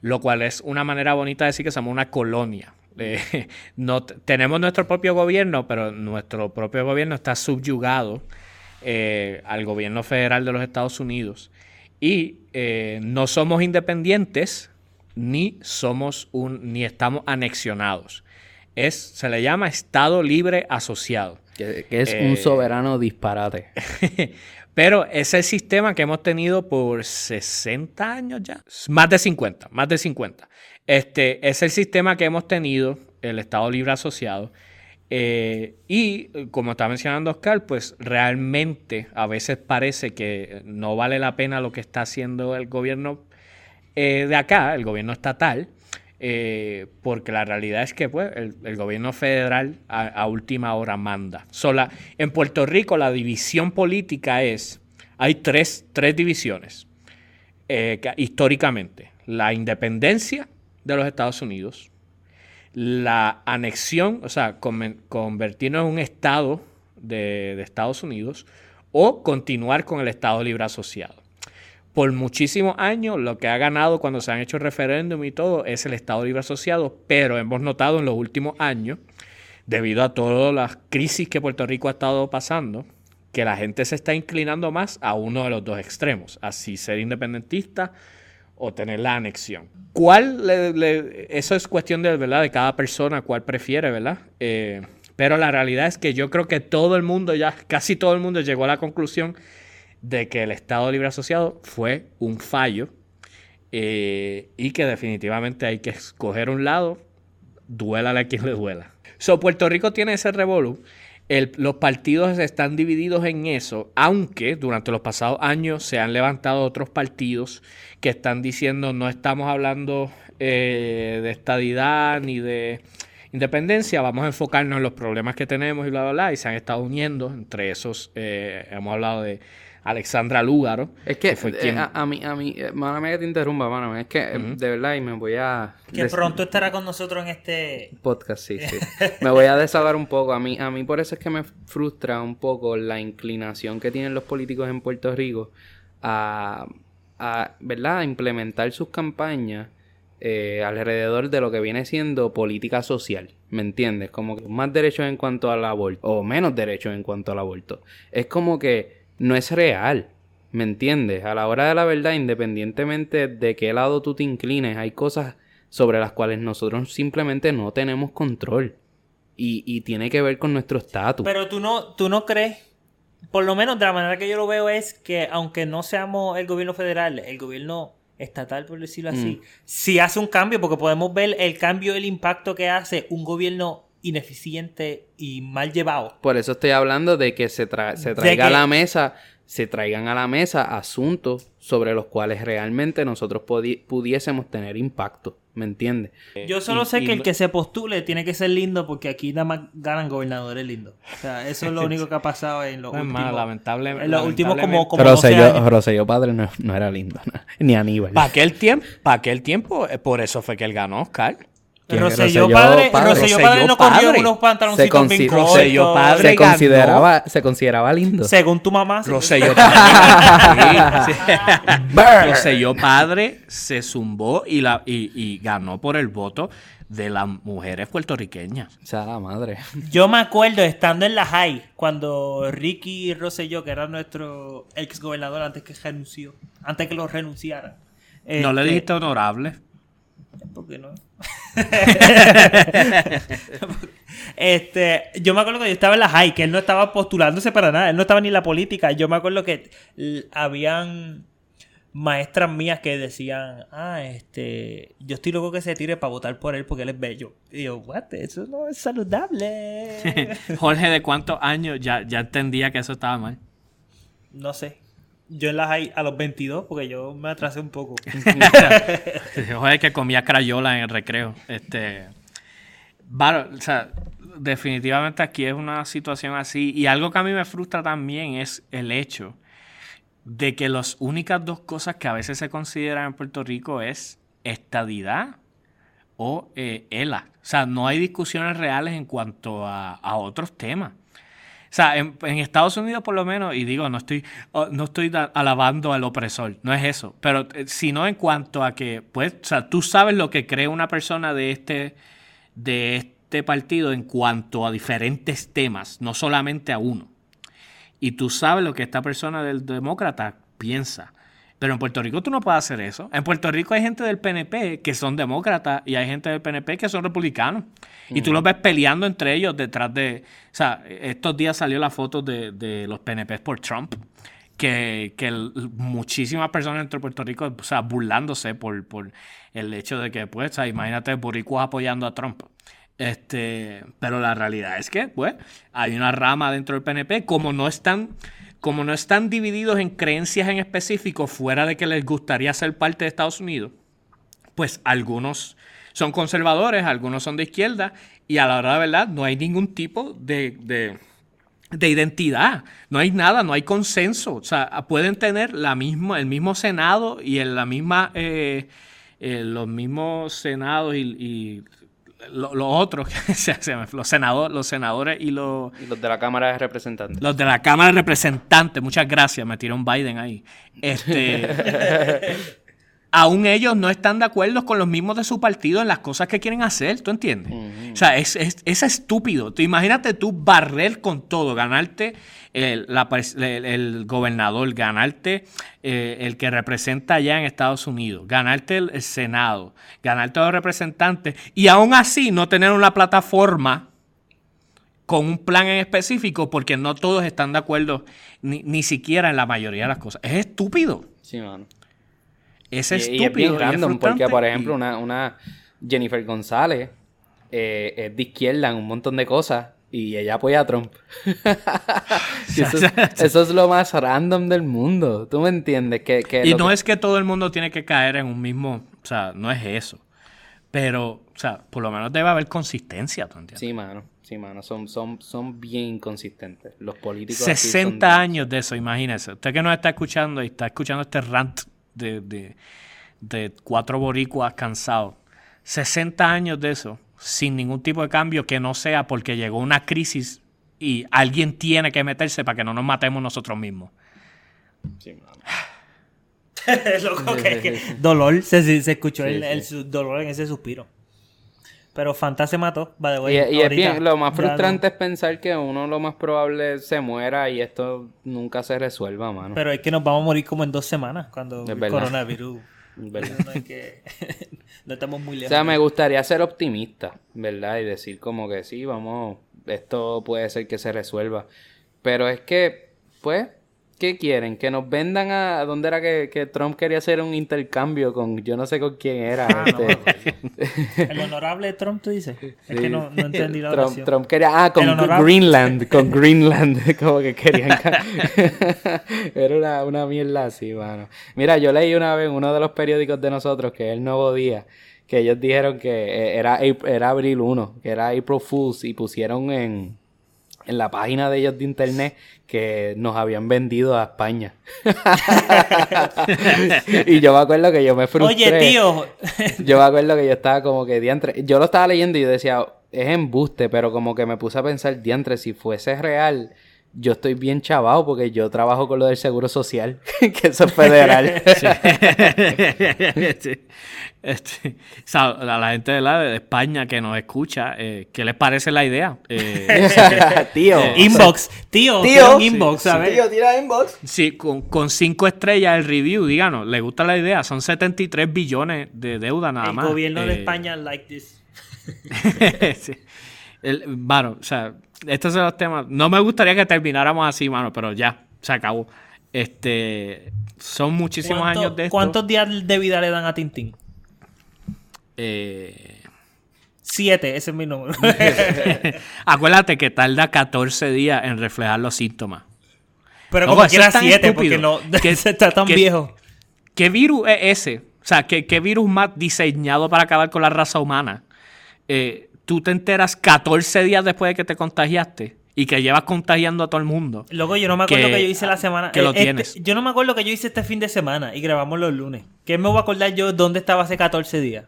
lo cual es una manera bonita de decir que somos una colonia. Eh, no, tenemos nuestro propio gobierno, pero nuestro propio gobierno está subyugado eh, al gobierno federal de los Estados Unidos. Y no somos independientes ni somos un, ni estamos anexionados. Es, se le llama Estado Libre Asociado. Que, es un eh, soberano disparate. Pero es el sistema que hemos tenido por 60 años ya. Más de 50, más de 50. Este es el sistema que hemos tenido, el Estado Libre Asociado. Eh, y como está mencionando Oscar, pues realmente a veces parece que no vale la pena lo que está haciendo el gobierno eh, de acá, el gobierno estatal, eh, porque la realidad es que pues, el, gobierno federal a, última hora manda. Sola, en Puerto Rico la división política es, hay tres, tres divisiones eh, históricamente. La independencia de los Estados Unidos, la anexión, o sea, convertirnos en un estado de Estados Unidos o continuar con el Estado Libre Asociado por muchísimos años lo que ha ganado cuando se han hecho referéndum y todo es el Estado Libre Asociado, pero hemos notado en los últimos años, debido a todas las crisis que Puerto Rico ha estado pasando, que la gente se está inclinando más a uno de los dos extremos, así ser independentista o tener la anexión. ¿Cuál eso es cuestión de verdad de cada persona, cuál prefiere, ¿verdad? Eh, pero la realidad es que yo creo que todo el mundo ya, casi todo el mundo llegó a la conclusión de que el Estado Libre Asociado fue un fallo eh, y que definitivamente hay que escoger un lado, duélale a quien le duela. So, Puerto Rico tiene ese revolú. los partidos están divididos en eso, aunque durante los pasados años se han levantado otros partidos que están diciendo no estamos hablando eh, de estadidad ni de independencia, vamos a enfocarnos en los problemas que tenemos y bla, bla, bla, y se han estado uniendo, entre esos eh, hemos hablado de Alexandra Lúgaro. Es que, fue eh, a, mí, a mí, eh, que te interrumpa, mano, es que eh, de verdad y me voy a... Que pronto estará con nosotros en este... Podcast, sí, sí. me voy a desahogar un poco. A mí, a mí por eso es que me frustra un poco la inclinación que tienen los políticos en Puerto Rico a, a ¿verdad? A implementar sus campañas alrededor de lo que viene siendo política social. ¿Me entiendes? Como que más derechos en cuanto al aborto, o menos derechos en cuanto al aborto. Es como que no es real. ¿Me entiendes? A la hora de la verdad, independientemente de qué lado tú te inclines, hay cosas sobre las cuales nosotros simplemente no tenemos control. Y, tiene que ver con nuestro estatus. Pero tú no, tú no crees, por lo menos de la manera que yo lo veo es que aunque no seamos el gobierno federal, el gobierno estatal, por decirlo así, mm. si hace un cambio, porque podemos ver el cambio, el impacto que hace un gobierno ineficiente y mal llevado. Por eso estoy hablando de que se, se traiga a la mesa, se traigan a la mesa asuntos sobre los cuales realmente nosotros pudiésemos tener impacto. ¿Me entiendes? Yo solo sé que el que se postule tiene que ser lindo porque aquí nada más ganan gobernadores lindos. O sea, eso es lo único que ha pasado en los últimos... lamentablemente, en los últimos como, como Rosselló, padre no, era lindo, ni Aníbal. Para aquel tiempo, para aquel tiempo, por eso fue que él ganó, Oscar. Rosselló padre, Rosselló padre no corrió unos pantaloncitos bien Rosselló padre se consideraba, se consideraba lindo. Según tu mamá. Rosselló padre. Rosselló padre se zumbó y, la, y, y ganó por el voto de las mujeres puertorriqueñas. O sea, la madre. Yo me acuerdo estando en la high, cuando Ricky Rosselló, que era nuestro ex gobernador antes que renunció, antes que lo renunciara. ¿No le este, dijiste honorable? ¿Por qué no? este, yo me acuerdo que yo estaba en la high, que él no estaba postulándose para nada, él no estaba ni en la política. Yo me acuerdo que habían maestras mías que decían, ah, este, yo estoy loco que se tire para votar por él porque él es bello. Y yo, what, eso no es saludable. Jorge, ¿de cuántos años ya, ya entendía que eso estaba mal? No sé. Yo las hay a los 22 porque yo me atrasé un poco. Jorge que comía crayola en el recreo. Este, o sea, definitivamente aquí es una situación así. Y algo que a mí me frustra también es el hecho de que las únicas dos cosas que a veces se consideran en Puerto Rico es estadidad o eh, ELA. O sea, no hay discusiones reales en cuanto a, otros temas. Sea, en, Estados Unidos por lo menos, y digo, no estoy, no estoy alabando al opresor, no es eso, pero eh, sino en cuanto a que, pues, o sea, tú sabes lo que cree una persona de este, de este partido en cuanto a diferentes temas, no solamente a uno y tú sabes lo que esta persona del demócrata piensa. Pero en Puerto Rico tú no puedes hacer eso. En Puerto Rico hay gente del PNP que son demócratas y hay gente del PNP que son republicanos. Y tú los ves peleando entre ellos detrás de... O sea, estos días salió la foto de, los PNP por Trump. Que, muchísimas personas dentro de Puerto Rico, o sea, burlándose por, por el hecho de que, pues, o sea, imagínate boricuas apoyando a Trump. Este, pero la realidad es que, pues, hay una rama dentro del PNP, como no están, como no están divididos en creencias en específico, fuera de que les gustaría ser parte de Estados Unidos, pues algunos son conservadores, algunos son de izquierda, y a la hora de verdad no hay ningún tipo de, de, identidad, no hay nada, no hay consenso. O sea, pueden tener la misma, el mismo Senado y en la misma, eh, eh, los mismos senados y los otros, los, senadores, los senadores y los... los de la Cámara de Representantes. Los de la Cámara de Representantes, muchas gracias, me tiró un Biden ahí. Este, aún ellos no están de acuerdo con los mismos de su partido en las cosas que quieren hacer, ¿tú entiendes? O sea, es, es, estúpido. Tú imagínate tú barrer con todo, ganarte el, gobernador, ganarte eh, el que representa allá en Estados Unidos, ganarte el, Senado, ganarte a los representantes y aún así no tener una plataforma con un plan en específico porque no todos están de acuerdo ni, ni siquiera en la mayoría de las cosas. Es estúpido. Sí, mano. Es estúpido. Y es bien random porque, por ejemplo, una, una Jennifer González eh, es de izquierda en un montón de cosas y ella apoya a Trump. eso, es, lo más random del mundo. ¿Tú me entiendes? Que, y no es que todo el mundo tiene que caer en un mismo... O sea, no es eso. Pero, o sea, por lo menos debe haber consistencia, ¿tú entiendes? Sí, mano. Sí, mano. Son, son, son bien inconsistentes. Los políticos... 60 años de eso, imagínese. Usted que nos está escuchando y está escuchando este rant de, de, de cuatro boricuas cansados. 60 años de eso sin ningún tipo de cambio que no sea porque llegó una crisis y alguien tiene que meterse para que no nos matemos nosotros mismos. Sí, Loco, que, dolor, se, se escuchó el, dolor en ese suspiro. Pero Fanta se mató, y, es bien, lo más frustrante es pensar que uno lo más probable se muera y esto nunca se resuelva, mano. Pero es que nos vamos a morir como en dos semanas cuando el coronavirus. No, estamos muy lejos. O sea, me gustaría ser optimista, ¿verdad? Y decir como que sí, vamos, esto puede ser que se resuelva. Pero es que, pues, ¿qué quieren? Que nos vendan a... ¿Dónde era que, Trump quería hacer un intercambio con... Yo no sé con quién era. Ah, este. El honorable Trump, tú dices. Es que no, entendí la Trump, Trump quería... Ah, con Greenland. Con Greenland. como que querían... era una, una mierda así, mano. Mira, yo leí una vez en uno de los periódicos de nosotros, que es El Nuevo Día, que ellos dijeron que eh, era, era abril 1, que era April Fools, y pusieron en en la página de ellos de internet que nos habían vendido a España. y yo me acuerdo que yo me frustré. Oye, tío. yo me acuerdo que yo estaba como que diantre. Yo lo estaba leyendo y yo decía, es embuste, pero como que me puse a pensar, diantre, si fuese real, yo estoy bien chavado porque yo trabajo con lo del seguro social, que eso es federal. Este, a la gente de, la, de España que nos escucha, eh, ¿qué les parece la idea? Eh, tío. Eh, inbox. Tío, tío. Inbox, ¿sabes? Tío, tira inbox. Sí, con, con, cinco estrellas el review, díganos, ¿le gusta la idea? Son 73 billones de deuda nada más. El gobierno de España like this. sí. El, o sea, estos son los temas. No me gustaría que termináramos así, mano, pero ya, se acabó. Este, son muchísimos años de esto. ¿Cuántos días de vida le dan a Tintín? Eh... Siete, ese es mi número. Acuérdate que tarda 14 días en reflejar los síntomas. Pero como quiera siete, porque no, que, está tan viejo. ¿Qué virus es ese? O sea, ¿qué, ¿qué, virus más diseñado para acabar con la raza humana? Eh, tú te enteras 14 días después de que te contagiaste y que llevas contagiando a todo el mundo. Luego yo no me acuerdo que, yo hice la semana. Que lo este, tienes. Yo no me acuerdo que yo hice este fin de semana y grabamos los lunes. ¿Qué me voy a acordar yo dónde estaba hace 14 días?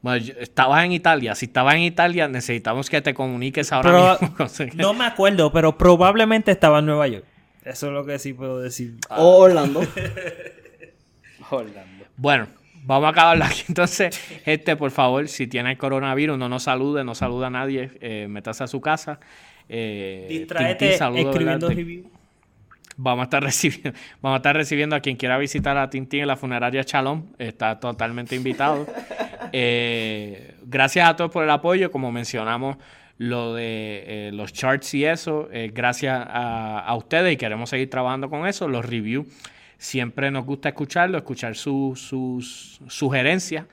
Bueno, estabas en Italia. Si estabas en Italia, necesitamos que te comuniques ahora mismo. no me acuerdo, pero probablemente estaba en Nueva York. Eso es lo que sí puedo decir. O Orlando. Orlando. Bueno, Vamos a acabarlo aquí. Entonces, gente, por favor, si tiene coronavirus, no nos salude, no saluda a nadie, eh, métase a su casa. Eh, Distráete escribiendo review. Vamos a, estar recibiendo, vamos a estar recibiendo a quien quiera visitar a Tintín en la funeraria Chalón. Está totalmente invitado. Eh, gracias a todos por el apoyo. Como mencionamos, lo de eh, los charts y eso, gracias a, a, ustedes y queremos seguir trabajando con eso. Los reviews Siempre nos gusta escucharlo, escuchar sus sugerencias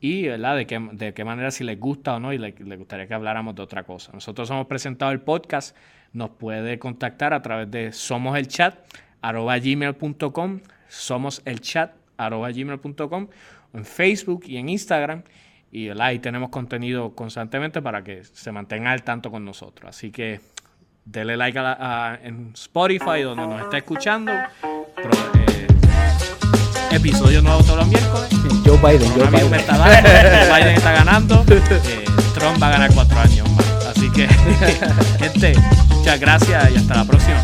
y ¿verdad? De, qué, de qué manera si les gusta o no y le, gustaría que habláramos de otra cosa. Nosotros hemos presentado el podcast, nos puede contactar a través de somos el chat gmail.com, somos el chat gmail.com, en Facebook y en Instagram. Y ahí tenemos contenido constantemente para que se mantenga al tanto con nosotros. Así que dele like a en Spotify donde nos está escuchando eh, episodio nuevo todos los miércoles. Joe Biden, Joe Biden. Está Biden está ganando. Eh, Trump va a ganar cuatro años más. Así que, gente, muchas gracias y hasta la próxima.